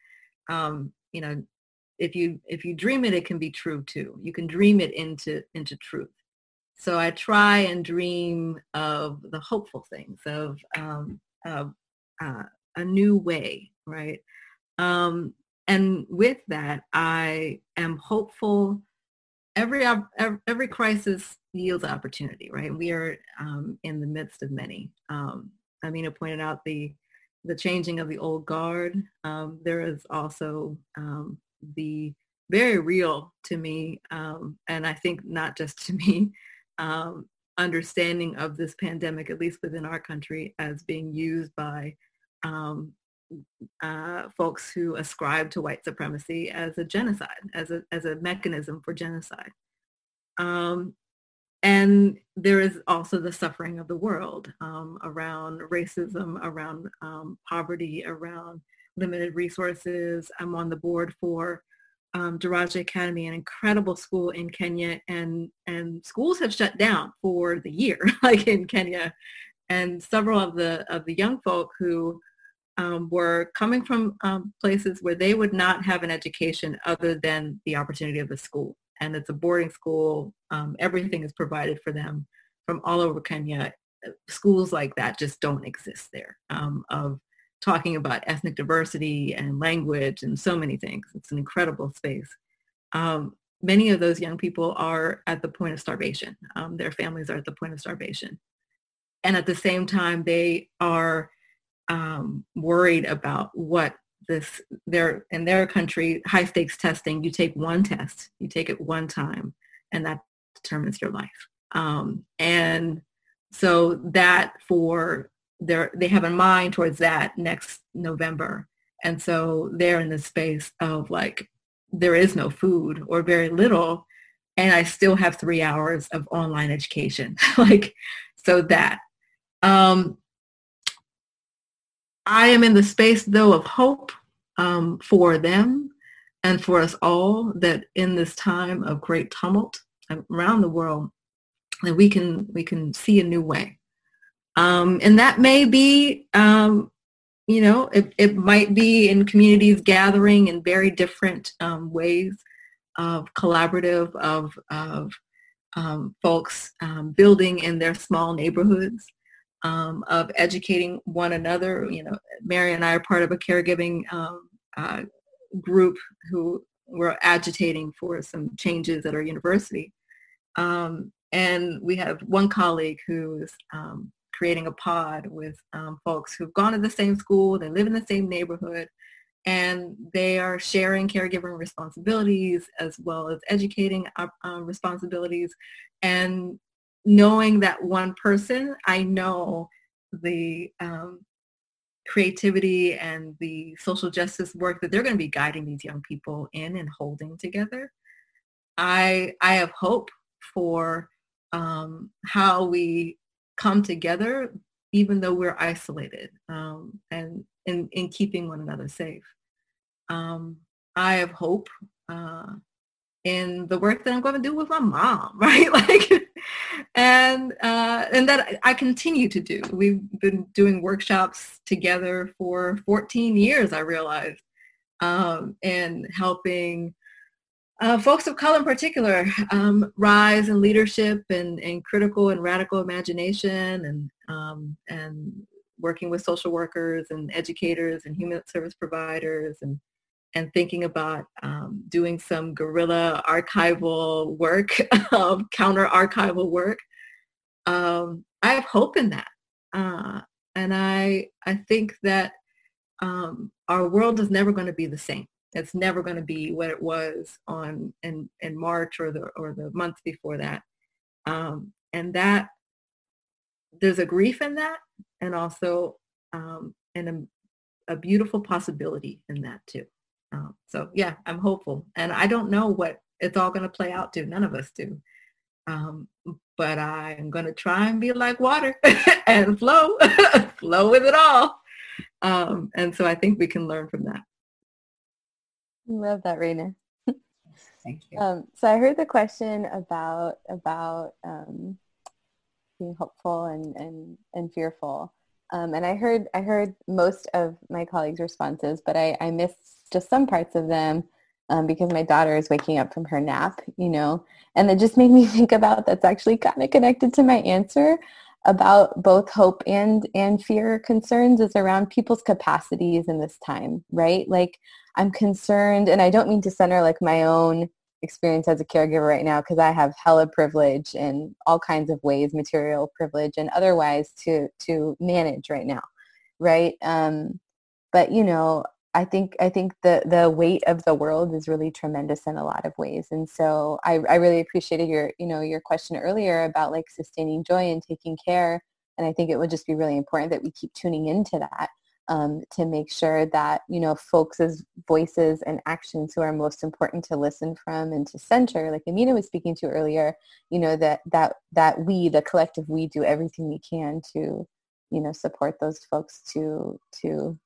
um, you know, if you, if you dream it, it can be true too. You can dream it into, into truth. So I try and dream of the hopeful things of, um, of uh, a new way, right? Um, and with that, I am hopeful every every crisis yields opportunity, right? We are um, in the midst of many. Um, Amina pointed out the the changing of the old guard. Um, there is also um, the very real to me, um, and I think not just to me, um, understanding of this pandemic, at least within our country, as being used by uh, folks who ascribe to white supremacy as a genocide, as a, as a mechanism for genocide. Um, and there is also the suffering of the world um, around racism, around um, poverty, around limited resources. I'm on the board for um, Daraja Academy, an incredible school in Kenya, and and schools have shut down for the year, like in Kenya, and several of the of the young folk who um, were coming from um, places where they would not have an education other than the opportunity of the school. And it's a boarding school. Um, everything is provided for them from all over Kenya. Schools like that just don't exist there um, of talking about ethnic diversity and language and so many things. It's an incredible space. Um, many of those young people are at the point of starvation. Um, their families are at the point of starvation. And at the same time, they are um, worried about what this their in their country high stakes testing you take one test you take it one time and that determines your life. Um, and so that for their they have a mind towards that next november. And so they're in the space of like there is no food or very little and i still have three hours of online education like so that um, I am in the space though of hope um, for them and for us all that in this time of great tumult around the world that we can we can see a new way. Um, and that may be um, you know it, it might be in communities gathering in very different um, ways of collaborative of, of um, folks um, building in their small neighborhoods, um, of educating one another. You know, Mary and I are part of a caregiving um, uh, group who were agitating for some changes at our university. Um, and we have one colleague who's um, creating a pod with folks who've gone to the same school, they live in the same neighborhood, and they are sharing caregiving responsibilities as well as educating uh, uh, responsibilities and knowing that one person i know the um, creativity and the social justice work that they're going to be guiding these young people in and holding together i i have hope for um, how we come together even though we're isolated um, and in, in keeping one another safe. Um, I have hope uh, in the work that I'm going to do with my mom, right? Like, and uh, and that I continue to do. We've been doing workshops together for 14 years. I realized, um, and helping uh, folks of color in particular um, rise in leadership and, and critical and radical imagination and um, and working with social workers and educators and human service providers and and thinking about um, doing some guerrilla archival work, um, counter archival work. Um, I have hope in that, uh, and I I think that um, our world is never going to be the same. It's never going to be what it was on in, in March or the or the months before that. Um, and that there's a grief in that and also um, and a, a, beautiful possibility in that too. Um, so yeah, I'm hopeful. And I don't know what it's all going to play out to. None of us do. Um, but I'm going to try and be like water and flow, flow with it all. Um, and so I think we can learn from that. Love that, Raina. Thank you. Um, so I heard the question about about um, being hopeful and and and fearful, um, and I heard I heard most of my colleagues' responses, but I, I missed just some parts of them um, because my daughter is waking up from her nap, you know, and it just made me think about that's actually kind of connected to my answer about both hope and and fear concerns is around people's capacities in this time, right? Like I'm concerned, and I don't mean to center like my own experience as a caregiver right now because I have hella privilege in all kinds of ways, material privilege and otherwise to to manage right now, right? Um, but you know, I think I think the the weight of the world is really tremendous in a lot of ways, and so I, I really appreciated your you know your question earlier about like sustaining joy and taking care, and I think it would just be really important that we keep tuning into that um, to make sure that you know folks' voices and actions who are most important to listen from and to center, like Amina was speaking to earlier, you know that that that we, the collective we, do everything we can to you know support those folks to to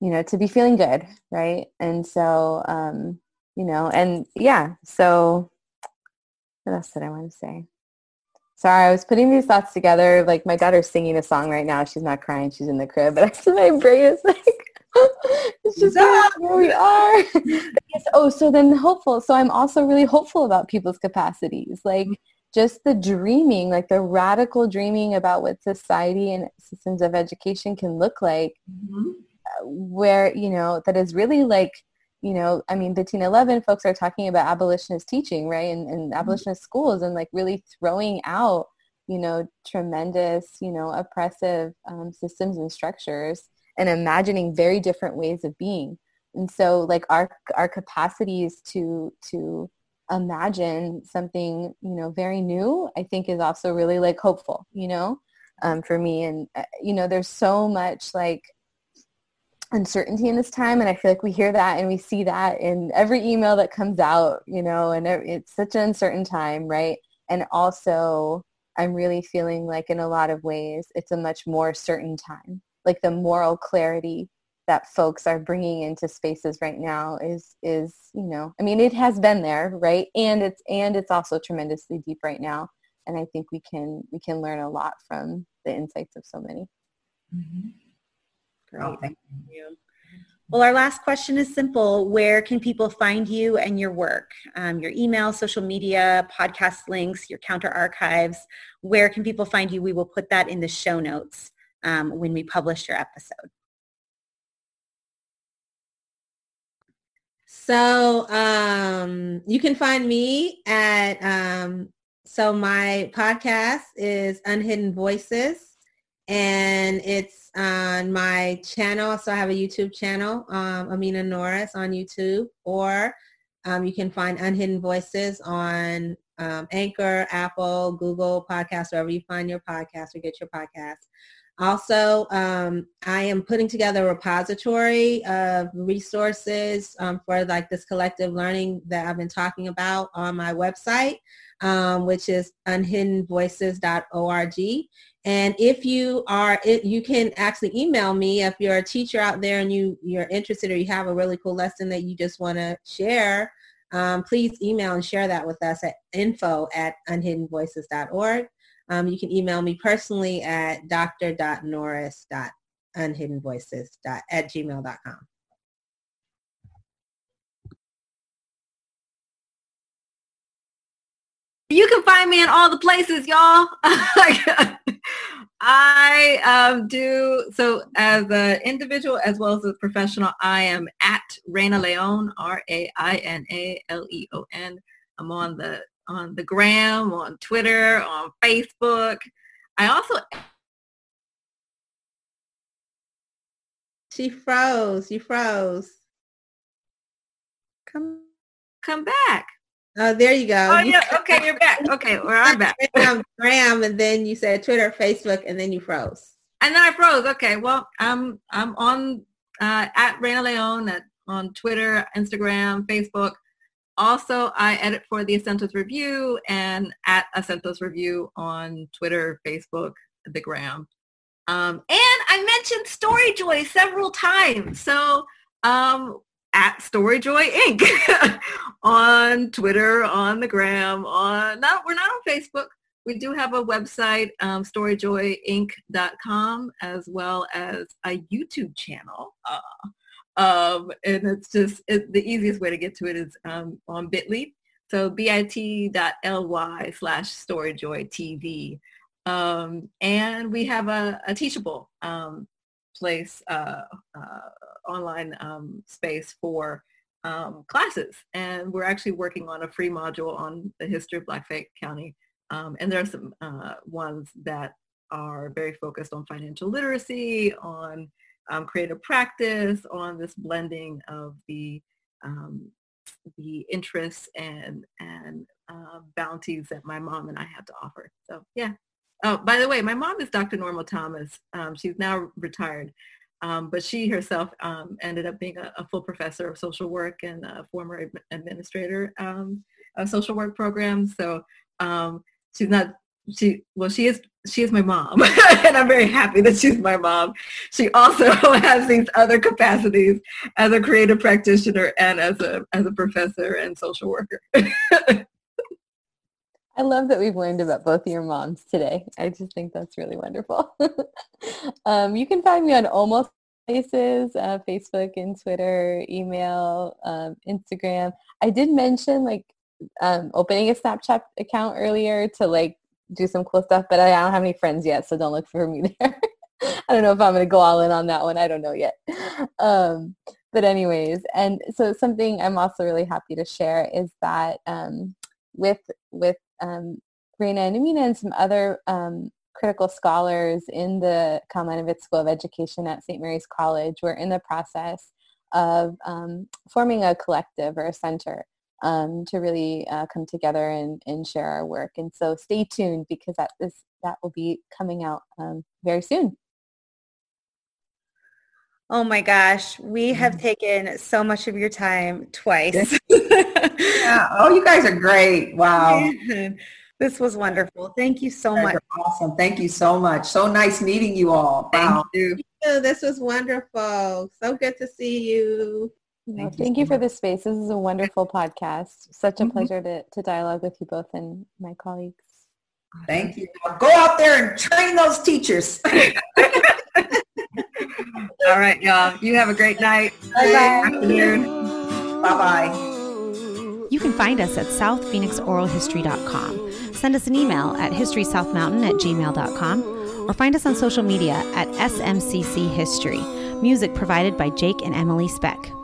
you know to be feeling good, right? And so um, you know, and yeah, so what else did I want to say? Sorry, I was putting these thoughts together. Like my daughter's singing a song right now. She's not crying. She's in the crib. But actually my brain is like, it's just where we are. yes. Oh, so then hopeful. So I'm also really hopeful about people's capacities. Like just the dreaming, like the radical dreaming about what society and systems of education can look like. Mm-hmm. Where, you know, that is really like you know, I mean, 1511 folks are talking about abolitionist teaching, right, and, and mm-hmm. abolitionist schools and like really throwing out, you know, tremendous, you know, oppressive um, systems and structures and imagining very different ways of being. And so like our, our capacities to, to imagine something, you know, very new, I think is also really like hopeful, you know, um, for me. And, uh, you know, there's so much like, uncertainty in this time and i feel like we hear that and we see that in every email that comes out you know and it's such an uncertain time right? And also i'm really feeling like in a lot of ways it's a much more certain time. Like the moral clarity that folks are bringing into spaces right now is is you know i mean it has been there right? And it's and it's also tremendously deep right now. And i think we can we can learn a lot from the insights of so many. Mm-hmm. Great. Oh, thank you. Well, our last question is simple. Where can people find you and your work? Um, your email, social media, podcast links, your counter archives. Where can people find you? We will put that in the show notes um, when we publish your episode. So um, you can find me at, um, so my podcast is Unhidden Voices and it's on my channel. So I have a YouTube channel, um, Amina Norris on YouTube, or um, you can find Unhidden Voices on um, Anchor, Apple, Google Podcasts, wherever you find your podcast or get your podcast. Also, um, I am putting together a repository of resources um, for like this collective learning that I've been talking about on my website, um, which is unhiddenvoices.org. And if you are, it, you can actually email me if you're a teacher out there and you, you're interested or you have a really cool lesson that you just want to share. Um, please email and share that with us at info at unhiddenvoices.org. Um, you can email me personally at dr.norris.unhiddenvoices at gmail.com. You can find me in all the places, y'all. I um, do so as an individual as well as a professional. I am at Raina Leon, R-A-I-N-A-L-E-O-N. I'm on the on the gram, on Twitter, on Facebook. I also she froze. You froze. Come come back. Oh, there you go. Oh, yeah. Okay, you're back. Okay, well, I'm back. Gram, and then you said Twitter, Facebook, and then you froze. And then I froze. Okay, well, I'm I'm on uh, at Raina Leon at, on Twitter, Instagram, Facebook. Also, I edit for the Acentos Review and at Acentos Review on Twitter, Facebook, the Gram. Um, and I mentioned Storyjoy several times. So um, at Storyjoy Inc. on Twitter, on the gram, on no, we're not on Facebook. We do have a website, um, storyjoyinc.com, as well as a YouTube channel. Uh, um, and it's just it, the easiest way to get to it is um, on Bitly. So bit.ly slash storyjoytv. Um, and we have a, a Teachable um, place uh, uh, online um, space for um, classes. And we're actually working on a free module on the history of Black Fayette County. Um, and there are some uh, ones that are very focused on financial literacy, on um, creative practice, on this blending of the um, the interests and and uh, bounties that my mom and I have to offer. So yeah. Oh, by the way, my mom is Dr. Norma Thomas. Um, she's now retired, um, but she herself um, ended up being a, a, full professor of social work and a former administrator um, of social work programs. So um, she's not she well she is she is my mom and i'm very happy that she's my mom she also has these other capacities as a creative practitioner and as a as a professor and social worker I love that we've learned about both of your moms today. I just think that's really wonderful. um, you can find me on almost places, uh, Facebook and Twitter, email, um, Instagram. I did mention like um, opening a Snapchat account earlier to like do some cool stuff, but I don't have any friends yet, so don't look for me there. I don't know if I'm going to go all in on that one. I don't know yet. Um, but anyways, and so something I'm also really happy to share is that um, with with um, Raina and Amina and some other um, critical scholars in the Kalmanovitz School of Education at St. Mary's College, we're in the process of um, forming a collective or a center um, to really uh, come together and, and share our work. And so stay tuned because that is that will be coming out um, very soon. Oh my gosh, we have mm-hmm. taken so much of your time twice. yeah. Oh, you guys are great. Wow. This was wonderful. Thank you so much. Awesome. Thank you so much. So nice meeting you all. Thank you. This was wonderful. So good to see you. Well, thank, you, you for the space. This is a wonderful podcast. Such a mm-hmm. pleasure to, to dialogue with you both and my colleagues. Thank you. Go out there and train those teachers. All right, y'all. You have a great night. Bye-bye. Afternoon. Bye-bye. You can find us at southphoenixoralhistory.com. Send us an email at historysouthmountain at gmail.com or find us on social media at SMCC History. Music provided by Jake and Emily Speck.